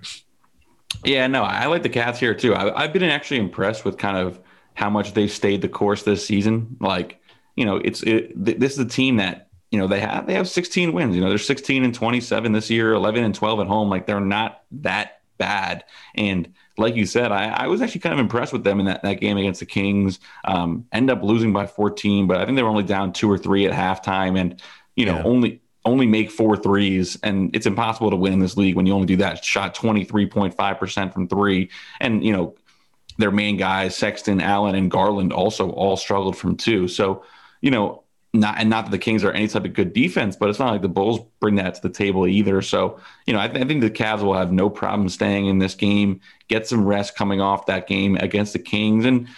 Yeah, no, I like the Cavs here too. I, have been actually impressed with kind of how much they've stayed the course this season. Like, you know, it's it, this is a team that you know they have they have 16 wins. You know, they're 16 and 27 this year, 11 and 12 at home. Like they're not that bad. And like you said, I, I, was actually kind of impressed with them in that, that game against the Kings. Um, end up losing by 14, but I think they were only down two or three at halftime, and you know yeah. only only make four threes, and it's impossible to win in this league when you only do that. Shot 23.5 percent from three, and you know their main guys, Sexton, Allen, and Garland, also all struggled from two. So you know not and not that the Kings are any type of good defense, but it's not like the Bulls bring that to the table either. So, you know, I, th- I, think the Cavs will have no problem staying in this game, get some rest coming off that game against the Kings. And,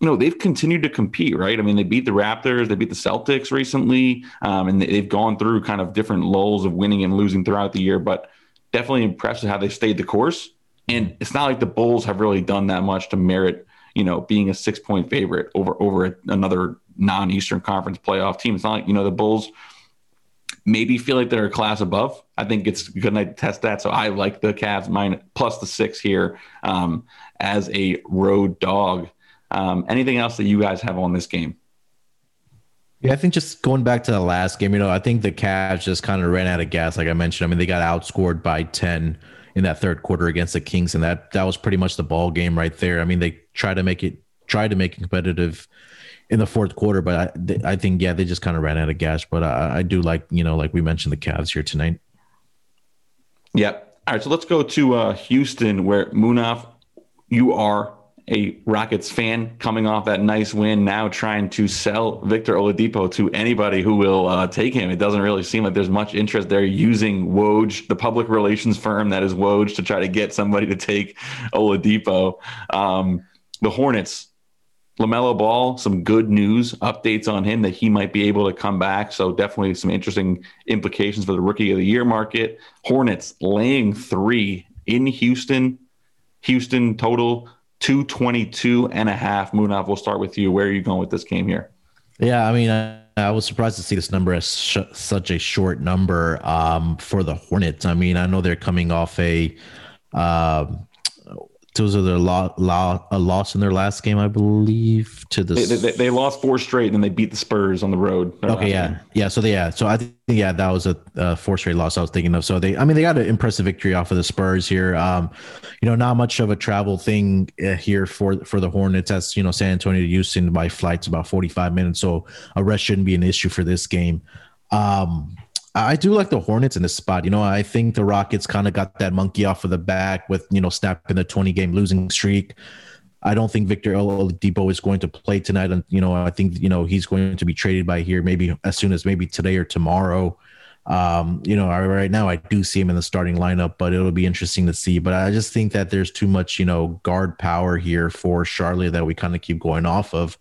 you know, they've continued to compete, right? I mean, they beat the Raptors, they beat the Celtics recently, um, and they've gone through kind of different lulls of winning and losing throughout the year, but definitely impressed with how they stayed the course. And it's not like the Bulls have really done that much to merit, you know, being a six point favorite over over another non-Eastern Conference playoff team. It's not like you know the Bulls maybe feel like they're a class above. I think it's good night to test that. So I like the Cavs minus plus the six here um, as a road dog. Um, anything else that you guys have on this game? Yeah, I think just going back to the last game, you know, I think the Cavs just kind of ran out of gas. Like I mentioned, I mean, they got outscored by ten in that third quarter against the Kings, and that that was pretty much the ball game right there. I mean, they tried to make it tried to make it competitive in the fourth quarter. But I, I think yeah, they just kind of ran out of gas. But I, I do like you know like we mentioned the Cavs here tonight. Yeah. All right. So let's go to uh, Houston, where Munaf, you are a Rockets fan coming off that nice win, now trying to sell Victor Oladipo to anybody who will uh, take him. It doesn't really seem like there's much interest there using Woj, the public relations firm that is Woj, to try to get somebody to take Oladipo. Um, the Hornets LaMelo Ball, some good news updates on him that he might be able to come back. So, definitely some interesting implications for the rookie of the year market. Hornets laying three in Houston. Houston total 222 and a half. Munaf, we'll start with you. Where are you going with this game here? Yeah, I mean, I, I was surprised to see this number as sh- such a short number um, for the Hornets. I mean, I know they're coming off a. Uh, those are their lo- lo- a loss in their last game, I believe. To the they, they, they, lost four straight, and then they beat the Spurs on the road. Okay, yeah, yeah. So they, yeah, so I think yeah, that was a, a, four straight loss I was thinking of. So they, I mean, they got an impressive victory off of the Spurs here. Um, you know, not much of a travel thing uh, here for for the Hornets. As you know, San Antonio to Houston by flight's about forty five minutes, so a rest shouldn't be an issue for this game. Um, I do like the Hornets in this spot. You know, I think the Rockets kind of got that monkey off of the back with, you know, snapping the 20 game losing streak. I don't think Victor Oladipo is going to play tonight. And, you know, I think, you know, he's going to be traded by here maybe as soon as maybe today or tomorrow. Um, you know, right now I do see him in the starting lineup, but it'll be interesting to see. But I just think that there's too much, you know, guard power here for Charlotte that we kind of keep going off of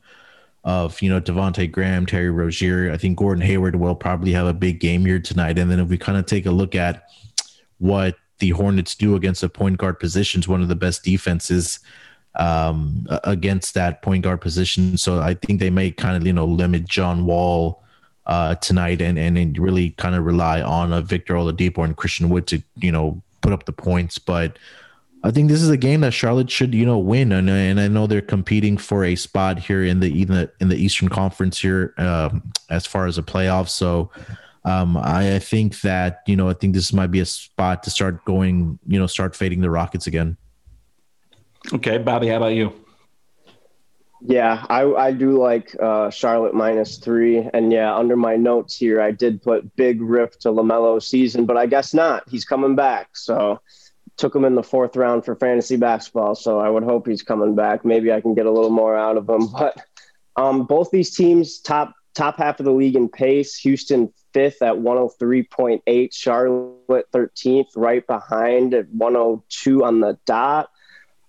of you know Devonte Graham, Terry Rozier. I think Gordon Hayward will probably have a big game here tonight. And then if we kind of take a look at what the Hornets do against the point guard position, positions, one of the best defenses um, against that point guard position. So I think they may kind of you know limit John Wall uh, tonight and and really kind of rely on a Victor Oladipo and Christian Wood to you know put up the points, but. I think this is a game that Charlotte should, you know, win, and and I know they're competing for a spot here in the in the, in the Eastern Conference here um, as far as a playoff. So um, I, I think that you know I think this might be a spot to start going, you know, start fading the Rockets again. Okay, Bobby, how about you? Yeah, I, I do like uh, Charlotte minus three. And yeah, under my notes here, I did put big rift to LaMelo season, but I guess not. He's coming back. So took him in the fourth round for fantasy basketball, so I would hope he's coming back. Maybe I can get a little more out of him. [LAUGHS] But um, both these teams top top half of the league in pace. Houston fifth at 103.8, Charlotte 13th, right behind at 102 on the dot.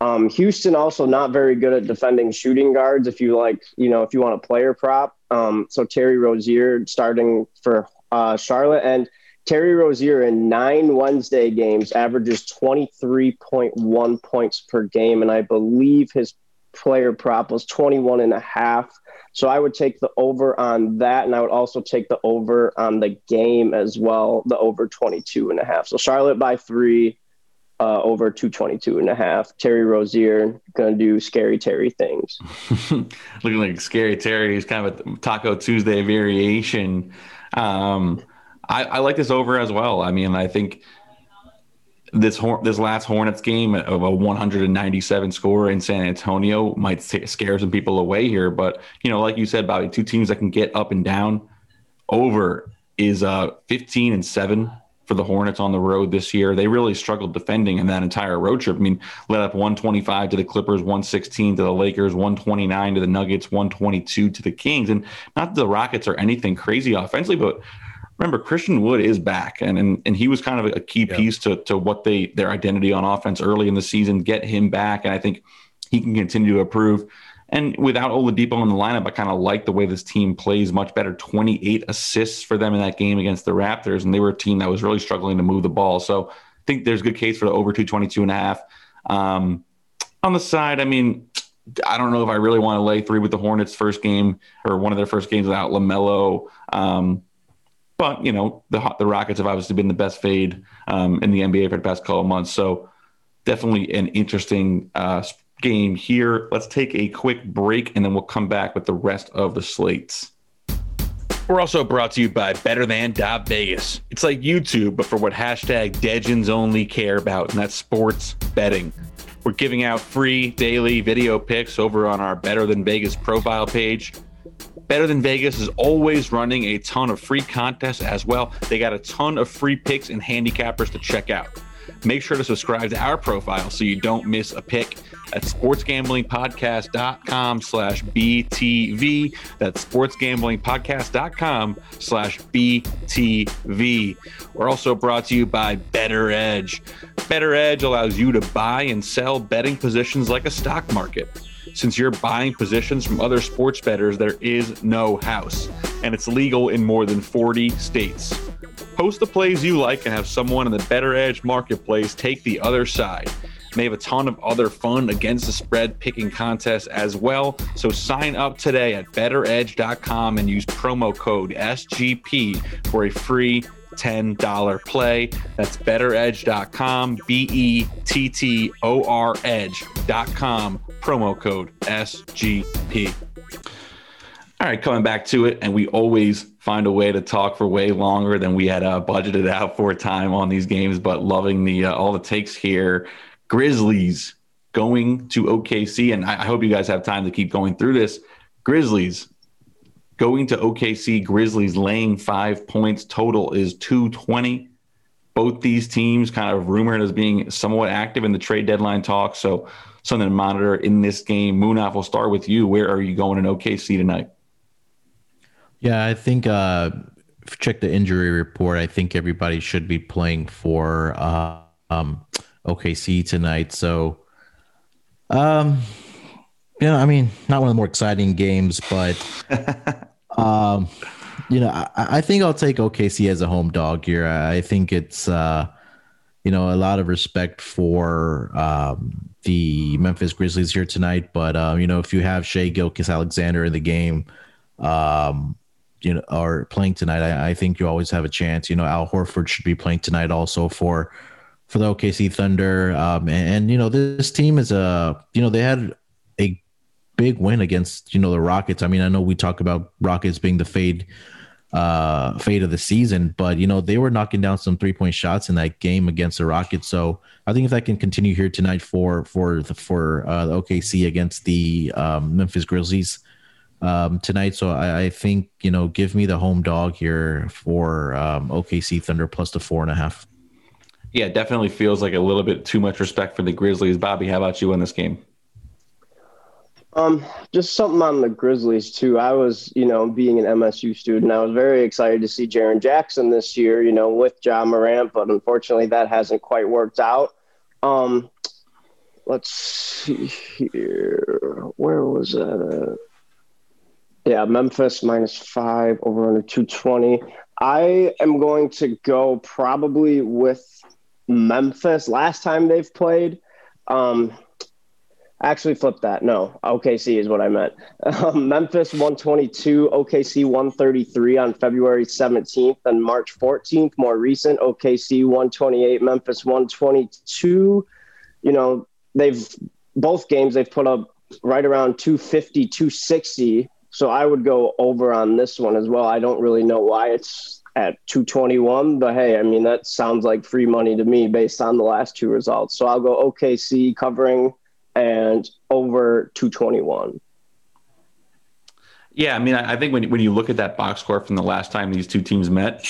Um, Houston also not very good at defending shooting guards. If you like, you know, if you want a player prop, um, so Terry Rozier starting for uh, Charlotte and Terry Rozier in nine Wednesday games averages 23.1 points per game. And I believe his player prop was 21 and a half. So I would take the over on that. And I would also take the over on the game as well, the over 22 and a half. So Charlotte by three, uh, over 222 and a half. Terry Rozier going to do scary Terry things. [LAUGHS] Looking like scary Terry. He's kind of a Taco Tuesday variation. Um, I, I like this over as well. I mean, I think this this last Hornets game of a 197 score in San Antonio might scare some people away here. But you know, like you said, Bobby, two teams that can get up and down. Over is uh 15 and seven for the Hornets on the road this year. They really struggled defending in that entire road trip. I mean, led up 125 to the Clippers, 116 to the Lakers, 129 to the Nuggets, 122 to the Kings. And not that the Rockets are anything crazy offensively, but remember Christian Wood is back and and, and he was kind of a key piece to to what they their identity on offense early in the season. Get him back, and I think he can continue to improve. And without Oladipo in the lineup, I kind of like the way this team plays much better. 28 assists for them in that game against the Raptors, and they were a team that was really struggling to move the ball. So I think there's a good case for the over 222 and a half. Um, on the side, I mean, I don't know if I really want to lay three with the Hornets first game or one of their first games without LaMelo. Um, but you know, the the Rockets have obviously been the best fade um, in the NBA for the past couple months. So definitely an interesting uh, game here. Let's take a quick break and then we'll come back with the rest of the slates. We're also brought to you by Better Than Vegas. It's like YouTube, but for what hashtag Degins only care about, and that's sports betting. We're giving out free daily video picks over on our Better Than Vegas profile page. Better Than Vegas is always running a ton of free contests as well. They got a ton of free picks and handicappers to check out. Make sure to subscribe to our profile so you don't miss a pick at sportsgamblingpodcast.com slash BTV. That's sportsgamblingpodcast.com slash BTV. We're also brought to you by BettorEdge. Better Edge allows you to buy and sell betting positions like a stock market. Since you're buying positions from other sports bettors, there is no house, and it's legal in more than 40 states. Post the plays you like and have someone in the BettorEdge marketplace take the other side. They have a ton of other fun against the spread picking contests as well. So sign up today at bettoredge.com and use promo code SGP for a free $10 play. That's bettoredge.com, B E T T O R edge.com, promo code SGP. All right, coming back to it, and we always find a way to talk for way longer than we had uh, budgeted out for time on these games, but loving the uh, all the takes here. Grizzlies going to OKC, and I, I hope you guys have time to keep going through this. Grizzlies going to OKC. Grizzlies laying five points. Total is 220. Both these teams kind of rumored as being somewhat active in the trade deadline talk. So something to monitor in this game. Munaf, we'll start with you. Where are you going in OKC tonight? Yeah, I think uh, check the injury report. I think everybody should be playing for uh, um, OKC tonight. So, um, you know, I mean, not one of the more exciting games, but, [LAUGHS] um, you know, I, I, think I'll take OKC as a home dog here. I think it's, uh, you know, a lot of respect for um, the Memphis Grizzlies here tonight. But, uh, you know, if you have Shai Gilgeous-Alexander in the game, um, you know, are playing tonight, I, I, think you always have a chance. You know, Al Horford should be playing tonight also for for the OKC Thunder. Um, and, and, you know, this team is a, you know, they had a big win against, you know, the Rockets. I mean, I know we talk about Rockets being the fade, uh, fade of the season, but, you know, they were knocking down some three point shots in that game against the Rockets. So I think if that can continue here tonight for, for the, for, uh, the OKC against the, um, Memphis Grizzlies, um, tonight. So I, I, think, you know, give me the home dog here for, um, OKC Thunder plus the four and a half. Yeah, definitely feels like a little bit too much respect for the Grizzlies. Bobby, how about you in this game? Um, just something on the Grizzlies too. I was, you know, being an MSU student, I was very excited to see Jaren Jackson this year, you know, with Ja Morant, but unfortunately that hasn't quite worked out. Um, let's see here. Where was that? Yeah, Memphis minus five over under 220. I am going to go probably with Memphis last time they've played. Um, actually, flip that. No, OKC is what I meant. [LAUGHS] Um, Memphis 122, OKC 133 on February 17th and March 14th. More recent, OKC 128, Memphis 122. You know, they've both games they've put up right around 250, 260. So I would go over on this one as well. I don't really know why it's at 221. But hey, I mean, that sounds like free money to me based on the last two results. So I'll go OKC covering and over 221. Yeah, I mean, I think when when you look at that box score from the last time these two teams met,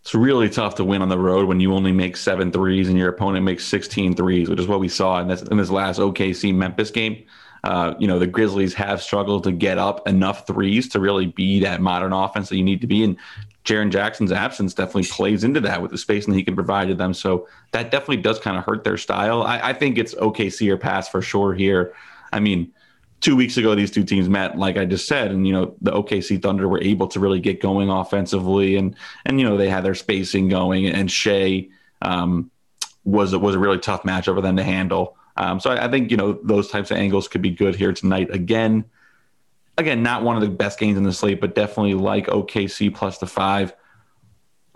it's really tough to win on the road when you only make seven threes and your opponent makes 16 threes, which is what we saw in this in this last OKC Memphis game. Uh, you know, the Grizzlies have struggled to get up enough threes to really be that modern offense that you need to be. And Jaren Jackson's absence definitely plays into that with the spacing he can provide to them. So that definitely does kind of hurt their style. I, I think it's OKC or pass for sure here. I mean, two weeks ago these two teams met like i just said and you know the okc thunder were able to really get going offensively and and you know they had their spacing going and shai um, was was a really tough matchup for them to handle um, so I, I, think you know those types of angles could be good here tonight again again not one of the best games in the slate but definitely like okc plus the five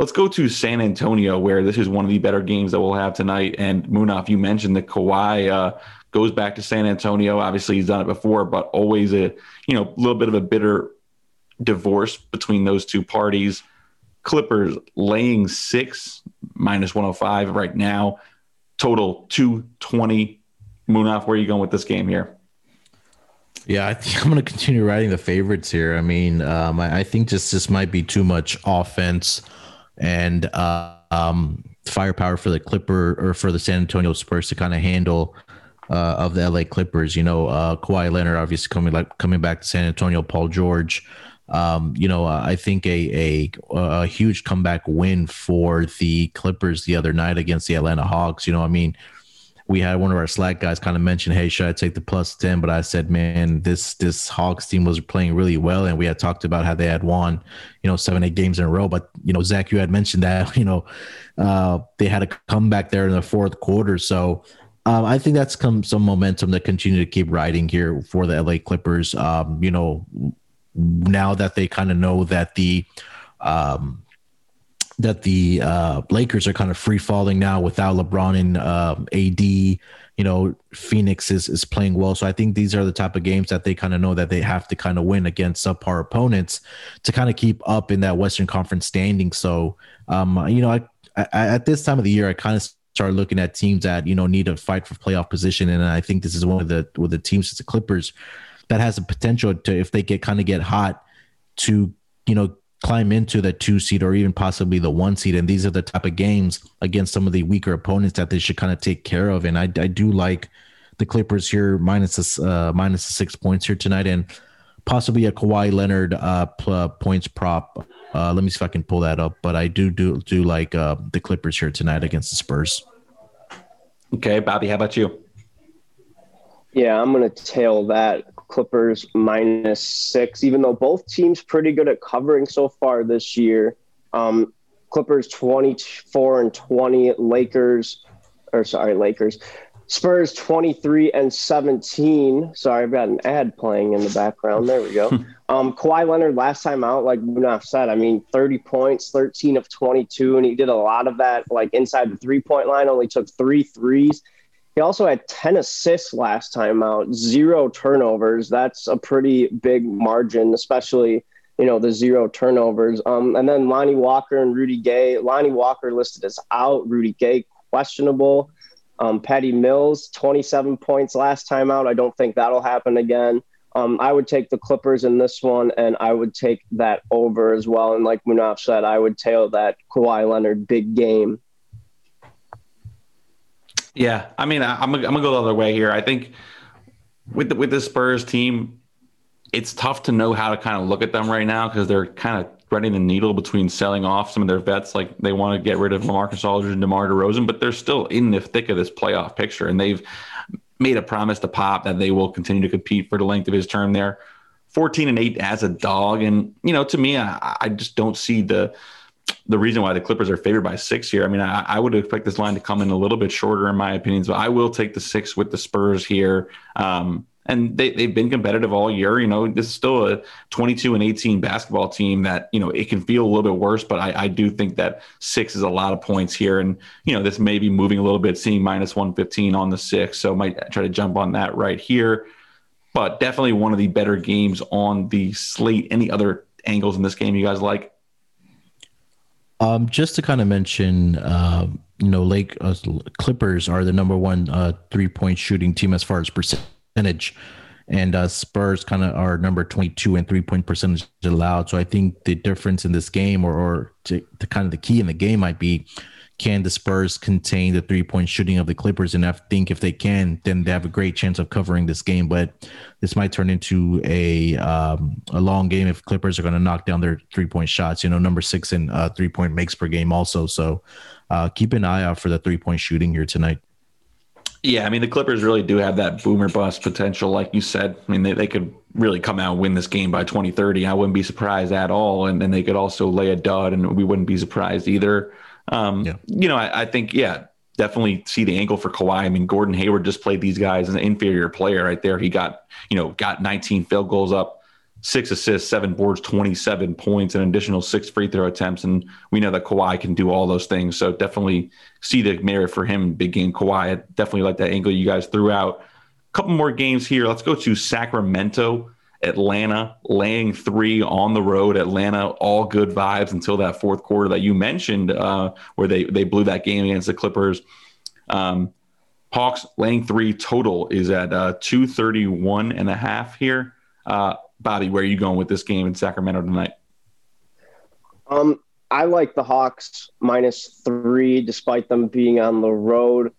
Let's go to San Antonio, where this is one of the better games that we'll have tonight. And Munaf, you mentioned that Kawhi uh, goes back to San Antonio. Obviously, he's done it before, but always a you know little bit of a bitter divorce between those two parties. Clippers laying six minus 105 right now. Total 220. Munaf, where are you going with this game here? Yeah, I think [LAUGHS] I'm going to continue riding the favorites here. I mean, um, I, I, think just this might be too much offense and uh, um, firepower for the Clipper or for the San Antonio Spurs to kind of handle uh, of the LA Clippers. You know, uh, Kawhi Leonard obviously coming like coming back to San Antonio. Paul George. Um, you know, uh, I think a, a, a huge comeback win for the Clippers the other night against the Atlanta Hawks. You know, I mean, we had one of our Slack guys kind of mention, "Hey, should I take the plus ten? But I said, "Man, this this Hawks team was playing really well, and we had talked about how they had won, you know, seven eight games in a row. But you know, Zach, you had mentioned that [LAUGHS] you know uh, they had a comeback there in the fourth quarter, so um, I think that's come some momentum to continue to keep riding here for the LA Clippers. Um, you know, now that they kind of know that the um, that the uh, Lakers are kind of free falling now without LeBron and uh, AD. You know, Phoenix is is playing well, so I think these are the type of games that they kind of know that they have to kind of win against subpar opponents to kind of keep up in that Western Conference standing. So, um, you know, I, I, at this time of the year, I kind of start looking at teams that you know need to fight for playoff position, and I think this is one of the with the teams, the Clippers, that has the potential to if they get kind of get hot to you know climb into the two seed or even possibly the one seed. And these are the type of games against some of the weaker opponents that they should kind of take care of. And I, I do like the Clippers here minus uh, minus the six points here tonight, and possibly a Kawhi Leonard uh, points prop uh, let me see if I can pull that up. But I do do do like uh, the Clippers here tonight against the Spurs. Okay, Bobby, how about you? Yeah, I'm going to tail that Clippers minus six, even though both teams pretty good at covering so far this year. Um, Clippers 24 and 20, Lakers, or sorry, Lakers, Spurs 23 and 17. Sorry, I've got an ad playing in the background. There we go. [LAUGHS] um, Kawhi Leonard, last time out, like Munaf said, I mean, 30 points, 13 of 22, and he did a lot of that like inside the three point line, only took three threes. He also had 10 assists last time out, zero turnovers. That's a pretty big margin, especially, you know, the zero turnovers. Um, and then Lonnie Walker and Rudy Gay. Lonnie Walker listed as out, Rudy Gay questionable. Um, Patty Mills, 27 points last time out. I don't think that'll happen again. Um, I would take the Clippers in this one, and I would take that over as well. And like Munaf said, I would tail that Kawhi Leonard big game. Yeah, I mean, I, am I'm gonna go the other way here. I think with the, with the Spurs team, it's tough to know how to kind of look at them right now because they're kind of threading the needle between selling off some of their vets, like they want to get rid of LaMarcus Aldridge and DeMar DeRozan, but they're still in the thick of this playoff picture, and they've made a promise to Pop that they will continue to compete for the length of his term there. 14 and 8 as a dog, and you know, to me, I, I just don't see the the reason why the Clippers are favored by six here. I mean, I, I, would expect this line to come in a little bit shorter, in my opinion. So I will take the six with the Spurs here. Um, and they, they've been competitive all year. You know, this is still a 22 and 18 basketball team that, you know, it can feel a little bit worse, but I, I do think that six is a lot of points here. And, you know, this may be moving a little bit, seeing minus 115 on the six. So might try to jump on that right here. But definitely one of the better games on the slate. Any other angles in this game you guys like? Um, just to kind of mention, uh, you know, Lake uh, Clippers are the number one uh, three point shooting team as far as percentage, and uh, Spurs kind of are number twenty two in three point percentage allowed. So I think the difference in this game, or, or to, to kind of the key in the game, might be can the Spurs contain the three point shooting of the Clippers? And I think if they can, then they have a great chance of covering this game. But this might turn into a um, a long game if Clippers are going to knock down their three point shots. You know, number six in uh, three point makes per game also. So uh, keep an eye out for the three point shooting here tonight. Yeah, I mean the Clippers really do have that boomer bust potential, like you said. I mean they, they could really come out and win this game by 2030. I wouldn't be surprised at all. And then they could also lay a dud and we wouldn't be surprised either. Um, yeah. You know, I, I, think, yeah, definitely see the angle for Kawhi. I mean, Gordon Hayward just played these guys as an inferior player right there. He got, you know, got 19 field goals up, six assists, seven boards, 27 points, an additional six free throw attempts. And we know that Kawhi can do all those things. So definitely see the merit for him, big game Kawhi. I definitely like that angle you guys threw out. A couple more games here. Let's go to Sacramento. Atlanta laying three on the road. Atlanta, all good vibes until that fourth quarter that you mentioned, uh, where they they blew that game against the Clippers. Um, Hawks laying three total is at uh, 231 and a half here. Uh, Bobby, where are you going with this game in Sacramento tonight? Um, I like the Hawks minus three, despite them being on the road.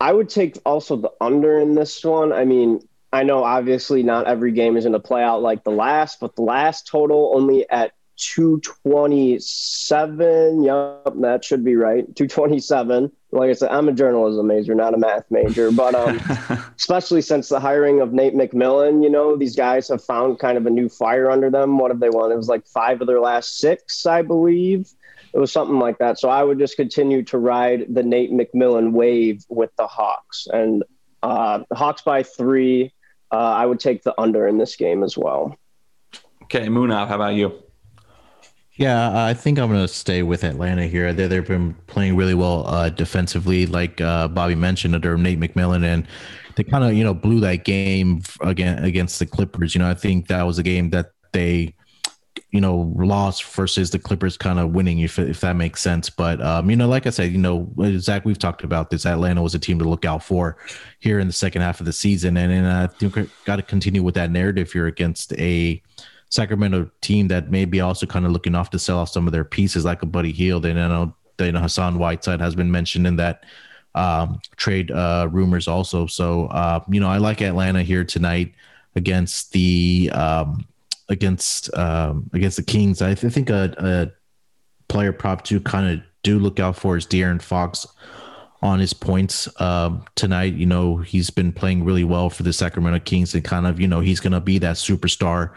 I would take also the under in this one. I mean, I know obviously not every game is going to play out like the last, but the last total only at 227. Yep, that should be right. 227. Like I said, I'm a journalism major, not a math major, but um, [LAUGHS] especially since the hiring of Nate McMillan, you know, these guys have found kind of a new fire under them. What have they won? It was like five of their last six, I believe. It was something like that. So I would just continue to ride the Nate McMillan wave with the Hawks and uh, Hawks by three uh, I would take the under in this game as well. Okay, Munaf, how about you? Yeah, I think I'm going to stay with Atlanta here. They, they've been playing really well uh, defensively, like uh, Bobby mentioned, under Nate McMillan, and they kind of you know blew that game again against the Clippers. You know, I think that was a game that they you know, loss versus the Clippers kind of winning, if if that makes sense. But um, you know, like I said, you know, Zach, we've talked about this. Atlanta was a team to look out for here in the second half of the season, and, and I think got to continue with that narrative here against a Sacramento team that may be also kind of looking off to sell off some of their pieces, like a Buddy Hield, and I know, you know Hassan Whiteside has been mentioned in that um, trade uh, rumors also. So uh, you know, I like Atlanta here tonight against the um, against um, against the Kings. I, th- think a, a, player prop to kind of do look out for is De'Aaron Fox on his points um, tonight. You know, he's been playing really well for the Sacramento Kings, and kind of you know he's going to be that superstar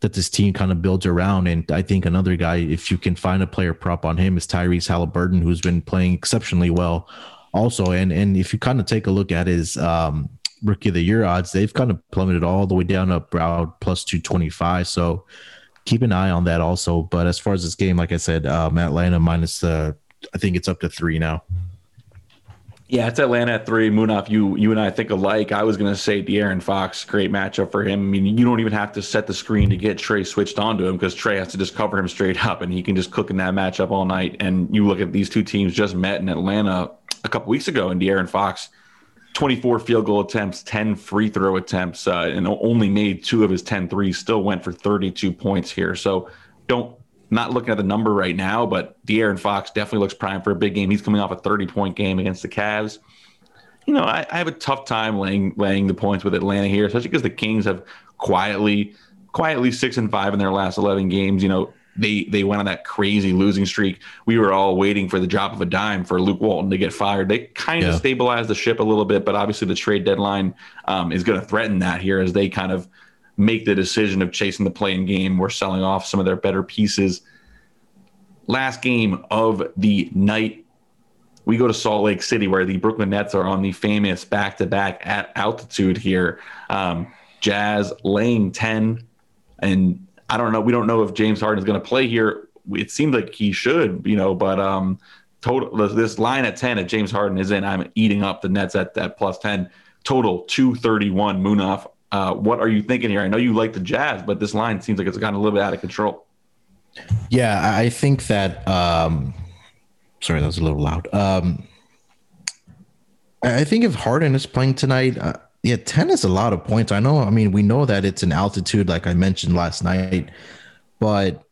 that this team kind of builds around. And I think another guy, if you can find a player prop on him, is Tyrese Halliburton, who's been playing exceptionally well also. And and if you kind of take a look at his um, rookie of the year odds, they've kind of plummeted all the way down to about plus 225. So keep an eye on that also. But as far as this game, like I said, um, Atlanta minus the, I think it's up to three now. Yeah, it's Atlanta at three. Munaf, you you and I think alike. I was going to say De'Aaron Fox, great matchup for him. I mean, you don't even have to set the screen to get Trae switched onto him because Trae has to just cover him straight up, and he can just cook in that matchup all night. And you look at these two teams just met in Atlanta a couple weeks ago, and De'Aaron Fox – 24 field goal attempts, 10 free throw attempts, uh, and only made two of his 10 threes, still went for 32 points here. So don't, not looking at the number right now, but De'Aaron Fox definitely looks prime for a big game. He's coming off a 30 point game against the Cavs. You know, I, I have a tough time laying laying the points with Atlanta here, especially because the Kings have quietly, quietly six and five in their last 11 games. You know, they they went on that crazy losing streak. We were all waiting for the drop of a dime for Luke Walton to get fired. They kind of yeah. stabilized the ship a little bit, but obviously the trade deadline um, is going to threaten that here as they kind of make the decision of chasing the play-in game. We're selling off some of their better pieces. Last game of the night, we go to Salt Lake City where the Brooklyn Nets are on the famous back to back at altitude here. Um, Jazz laying 10 and I don't know. We don't know if James Harden is going to play here. It seems like he should, you know, but um, total this line at 10 if James Harden is in. I'm eating up the Nets at that plus 10 total 231 Munaf. Uh, what are you thinking here? I know you like the Jazz, but this line seems like it's gotten a little bit out of control. Yeah, I think that um, sorry, that was a little loud. Um, I think if Harden is playing tonight, uh, yeah, 10 is a lot of points. I know, I mean, we know that it's an altitude, like I mentioned last night, but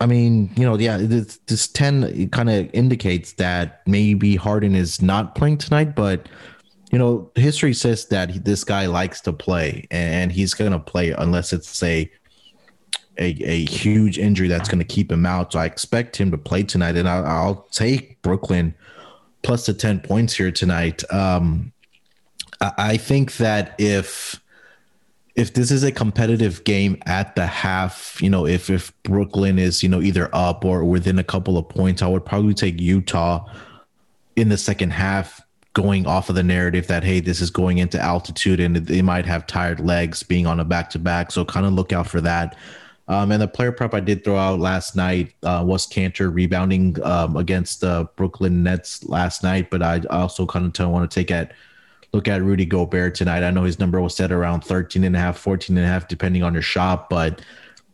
I mean, you know, yeah, this, this 10 kind of indicates that maybe Harden is not playing tonight, but you know, history says that this guy likes to play and he's going to play unless it's a, a, a huge injury that's going to keep him out. So I expect him to play tonight and I'll, I'll take Brooklyn plus the 10 points here tonight. Um, I think that if if this is a competitive game at the half, you know, if if Brooklyn is, you know, either up or within a couple of points, I would probably take Utah in the second half going off of the narrative that hey, this is going into altitude and they might have tired legs being on a back to back. So kind of look out for that. Um, and the player prep I did throw out last night uh, was Kanter rebounding um, against the Brooklyn Nets last night, but I also kind of want to take at look at Rudy Gobert tonight. I know his number was set around 13 and a half, 14 and a half, depending on your shop. But,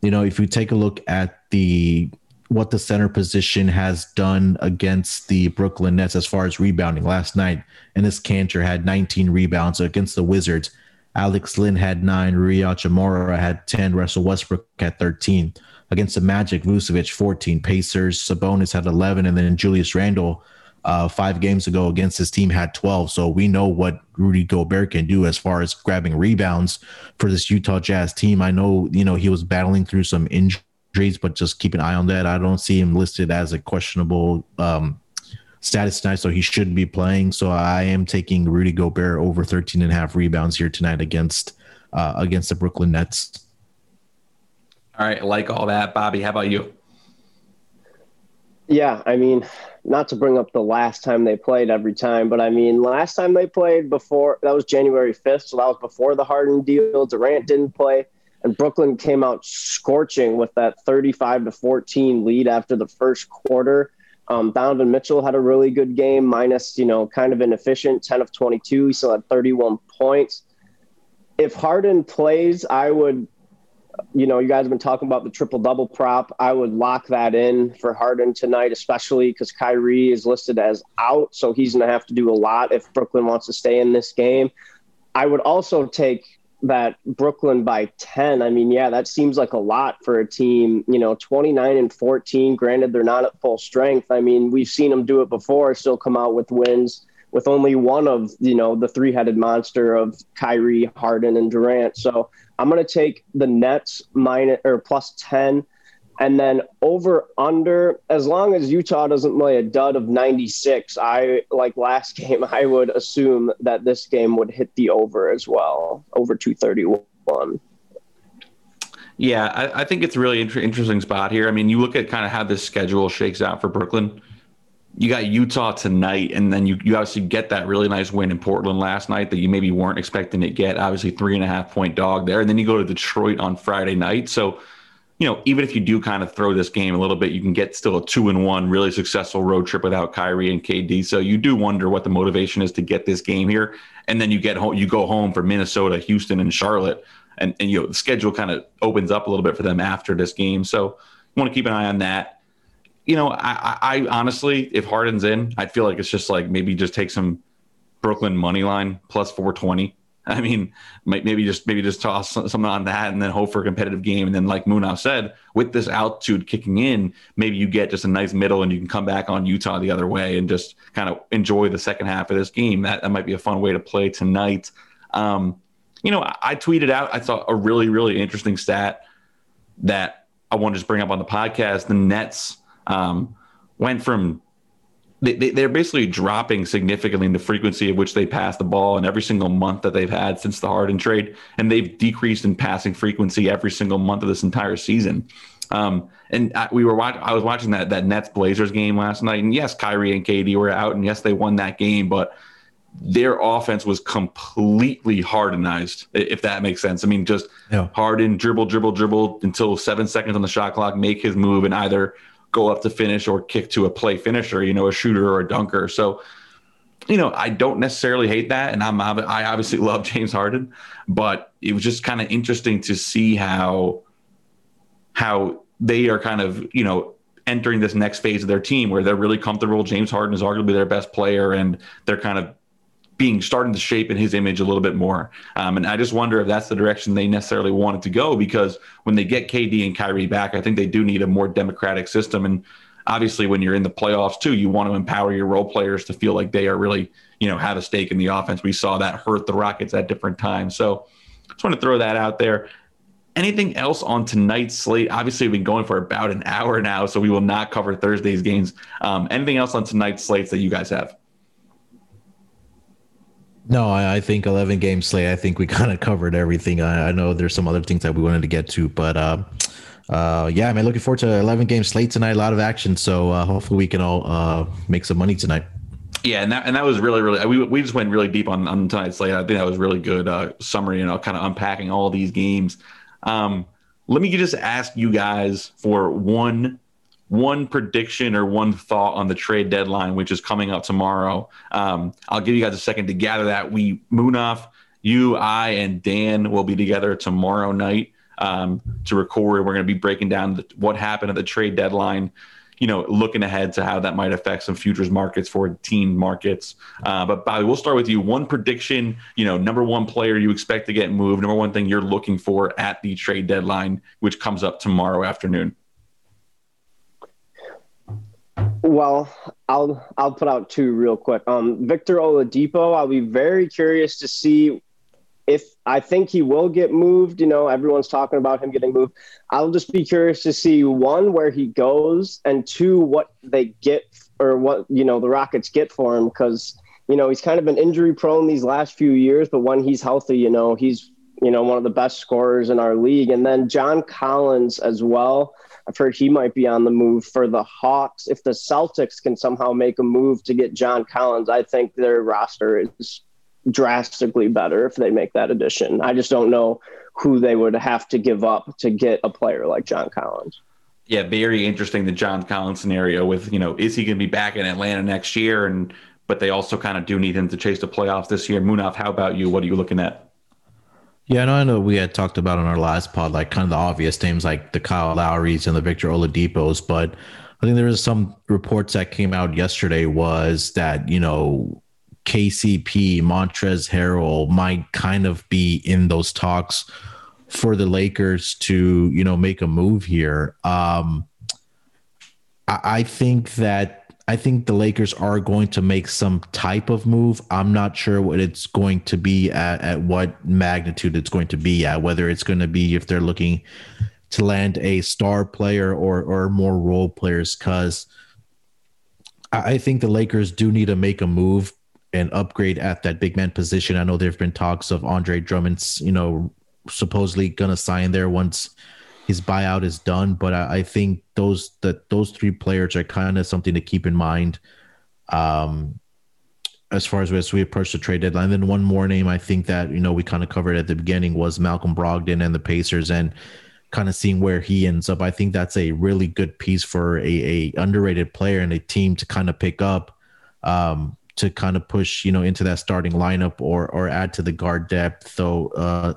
you know, if you take a look at the what the center position has done against the Brooklyn Nets as far as rebounding last night, and this Kanter had 19 rebounds against the Wizards. Alex Len had nine, Rui Hachimura had 10, Russell Westbrook had 13. Against the Magic, Vucevic 14, Pacers, Sabonis had 11, and then Julius Randle uh, five games ago against his team had 12. So we know what Rudy Gobert can do as far as grabbing rebounds for this Utah Jazz team. I know, you know, he was battling through some injuries, but just keep an eye on that. I don't see him listed as a questionable um, status tonight, so he shouldn't be playing. So I am taking Rudy Gobert over 13 and a half rebounds here tonight against uh, against the Brooklyn Nets. All right, like all that, Bobby. How about you? Yeah, I mean, not to bring up the last time they played every time, but I mean, last time they played before that was January 5th, so that was before the Harden deal. Durant didn't play, and Brooklyn came out scorching with that 35 to 14 lead after the first quarter. Um, Donovan Mitchell had a really good game, minus, you know, kind of inefficient, 10 of 22. He still had 31 points. If Harden plays, I would you know, you guys have been talking about the triple double prop. I would lock that in for Harden tonight, especially because Kyrie is listed as out. So he's going to have to do a lot if Brooklyn wants to stay in this game. I would also take that Brooklyn by 10. I mean, yeah, that seems like a lot for a team, you know, 29 and 14. Granted, they're not at full strength. I mean, we've seen them do it before, still come out with wins with only one of, you know, the three headed monster of Kyrie, Harden, and Durant. So I'm going to take the Nets minus or plus 10 and then over under as long as Utah doesn't lay a dud of 96 I like last [LAUGHS] game I would assume that this game would hit the over as well over 231 yeah I, I think it's a really inter- interesting spot here. I mean you look at kind of how this schedule shakes out for Brooklyn you got Utah tonight, and then you, you obviously get that really nice win in Portland last night that you maybe weren't expecting to get. Obviously, three and a half point dog there. And then you go to Detroit on Friday night. So, you know, even if you do kind of throw this game a little bit, you can get still a two and one really successful road trip without Kyrie and KD. So you do wonder what the motivation is to get this game here. And then you get home, you go home for Minnesota, Houston, and Charlotte. And, and you know, the schedule kind of opens up a little bit for them after this game. So want to keep an eye on that you know, I, I honestly, if Harden's in, I feel like it's just like maybe just take some Brooklyn money line plus 420. I mean, maybe just maybe just toss something on that and then hope for a competitive game. And then, like Munaf said, with this altitude kicking in, maybe you get just a nice middle and you can come back on Utah the other way and just kind of enjoy the second half of this game. That, that might be a fun way to play tonight. Um, you know, I, I tweeted out, I thought a really, really interesting stat that I want to just bring up on the podcast. The Nets um, went from they, they, are basically dropping significantly in the frequency of which they pass the ball in every single month that they've had since the Harden trade, and they've decreased in passing frequency every single month of this entire season. Um, and I, we were watching. I was watching that that Nets Blazers game last night, and yes, Kyrie and KD were out, and yes, they won that game, but their offense was completely hardenized, if that makes sense. I mean, just yeah. Harden dribble, dribble, dribble until seven seconds on the shot clock, make his move, and either go up to finish or kick to a play finisher, you know, a shooter or a dunker. So, you know, I don't necessarily hate that, and I'm I obviously [LAUGHS] love James Harden, but it was just kind of interesting to see how how they are kind of you know entering this next phase of their team where they're really comfortable. James Harden is arguably their best player, and they're kind of being starting to shape in his image a little bit more. Um, and I just wonder if that's the direction they necessarily wanted to go because when they get KD and Kyrie back, I think they do need a more democratic system. And obviously, when you're in the playoffs too, you want to empower your role players to feel like they are really, you know, have a stake in the offense. We saw that hurt the Rockets at different times. So just want to throw that out there. Anything else on tonight's slate? Obviously, we've been going for about an hour now, so we will not cover Thursday's games. Um, anything else on tonight's slates that you guys have? No, I, I think 11 game slate. I think we [LAUGHS] kind of covered everything. I, I, know there's some other things that we wanted to get to, but uh, uh, yeah, man, looking forward to 11 game slate tonight. A lot of action, so uh, hopefully we can all uh, make some money tonight. Yeah, and that and that was really really we we just went really deep on on tonight's slate. I think that was really good uh, summary, you know, kind of unpacking all these games. Um, let me just ask you guys for one one prediction or one thought on the trade deadline, which is coming up tomorrow. Um, I'll give you guys a second to gather that. We Munaf, you, I, and Dan will be together tomorrow night um, to record. We're going to be breaking down the, what happened at the trade deadline you know, looking ahead to how that might affect some futures markets for team markets. Uh, but Bobby, we'll start with you. One prediction, you know, number one player you expect to get moved, number one thing you're looking for at the trade deadline, which comes up tomorrow afternoon. Well, I'll I'll put out two real quick. Um, Victor Oladipo. I'll be very curious to see if I think he will get moved, you know, everyone's talking about him getting moved. I'll just be curious to see one where he goes and two what they get or what, you know, the Rockets get for him because, you know, he's kind of been injury prone these last few years, but when he's healthy, you know, he's, you know, one of the best scorers in our league. And then John Collins as well. I've heard he might be on the move for the Hawks. If the Celtics can somehow make a move to get John Collins, I think their roster is drastically better if they make that addition. I just don't know who they would have to give up to get a player like John Collins. Yeah, very interesting the John Collins scenario with, you know, is he going to be back in Atlanta next year and but they also kind of do need him to chase the playoffs this year. Munaf, how about you? What are you looking at? Yeah, no, I know we had talked about on our last pod, like kind of the obvious names like the Kyle Lowrys and the Victor Oladipos, but I think there was some reports that came out yesterday was that, you know, KCP, Montrezl Harrell might kind of be in those talks for the Lakers to, you know, make a move here. Um, I, I think that I think the Lakers are going to make some type of move. I'm not sure what it's going to be at, at what magnitude it's going to be at, whether it's going to be if they're looking to land a star player or or more role players, because I think the Lakers do need to make a move and upgrade at that big man position. I know there have been talks of Andre Drummond's, you know, supposedly gonna sign there once his buyout is done. But I, I think those that those three players are kind of something to keep in mind. Um, as far as, we, as we approach the trade deadline, then one more name I think that you know we kind of covered at the beginning was Malcolm Brogdon and the Pacers, and kind of seeing where he ends up. I think that's a really good piece for a, a underrated player and a team to kind of pick up. Um, to kind of push, you know, into that starting lineup or or add to the guard depth. So uh,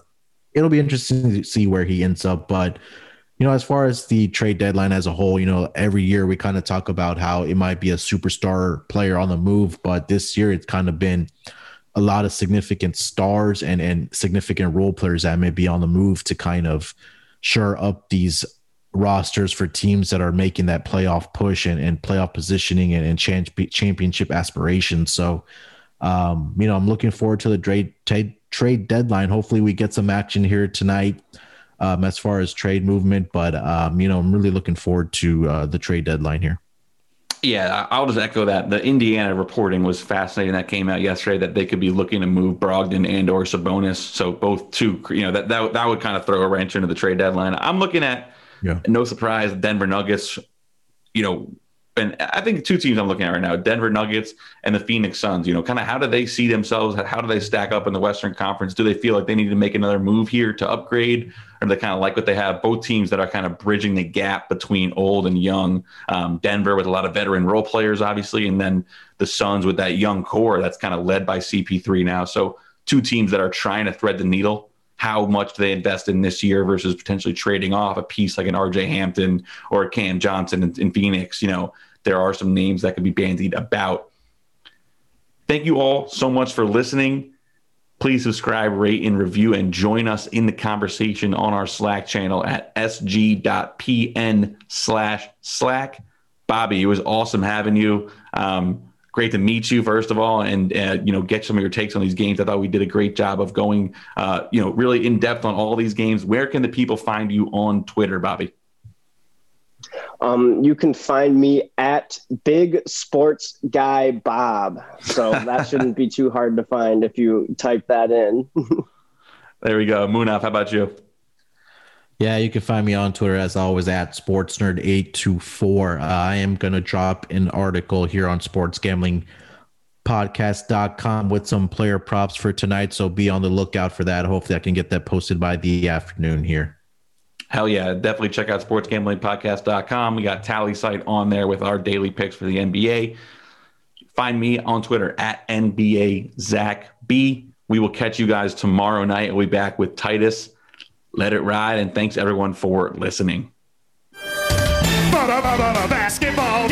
it'll be interesting to see where he ends up. But you know, as far as the trade deadline as a whole, you know, every year we kind of talk about how it might be a superstar player on the move, but this year it's kind of been a lot of significant stars and and significant role players that may be on the move to kind of shore up these rosters for teams that are making that playoff push and, and playoff positioning and, and championship aspirations. So, um, you know, I'm looking forward to the trade, trade, trade deadline. Hopefully, we get some action here tonight um, as far as trade movement. But, um, you know, I'm really looking forward to uh, the trade deadline here. Yeah, I'll just echo that. The Indiana reporting was fascinating. That came out yesterday that they could be looking to move Brogdon and or Sabonis. So both two, you know, that that that would kind of throw a wrench into the trade deadline. I'm looking at yeah. No surprise, Denver Nuggets, you know, and I think two teams I'm looking at right now, Denver Nuggets and the Phoenix Suns, you know, kind of how do they see themselves? How do they stack up in the Western Conference? Do they feel like they need to make another move here to upgrade? Or they kind of like what they have? Both teams that are kind of bridging the gap between old and young. Um, Denver with a lot of veteran role players, obviously, and then the Suns with that young core that's kind of led by CP3 now. So two teams that are trying to thread the needle how much they invest in this year versus potentially trading off a piece like an RJ Hampton or a Cam Johnson in, in Phoenix. You know, there are some names that could be bandied about. Thank you all so much for listening. Please subscribe, rate, and review, and join us in the conversation on our Slack channel at sg.pn slash Slack. Bobby, it was awesome having you. Um, great to meet you first of all and uh, you know get some of your takes on these games i thought we did a great job of going uh, you know really in depth on all these games where can the people find you on twitter bobby um, you can find me at Big Sports Guy Bob. So that [LAUGHS] shouldn't be too hard to find if you type that in. [LAUGHS] there we go. Munaf, how about you? Yeah, you can find me on Twitter as always at sportsnerd824. Uh, I am going to drop an article here on sportsgamblingpodcast.com with some player props for tonight. So be on the lookout for that. Hopefully, I can get that posted by the afternoon here. Hell yeah. Definitely check out sportsgamblingpodcast.com. We got Tallysight on there with our daily picks for the NBA. Find me on Twitter at NBA Zach B. We will catch you guys tomorrow night. We'll be back with Titus let it ride. And thanks everyone for listening. Basketball,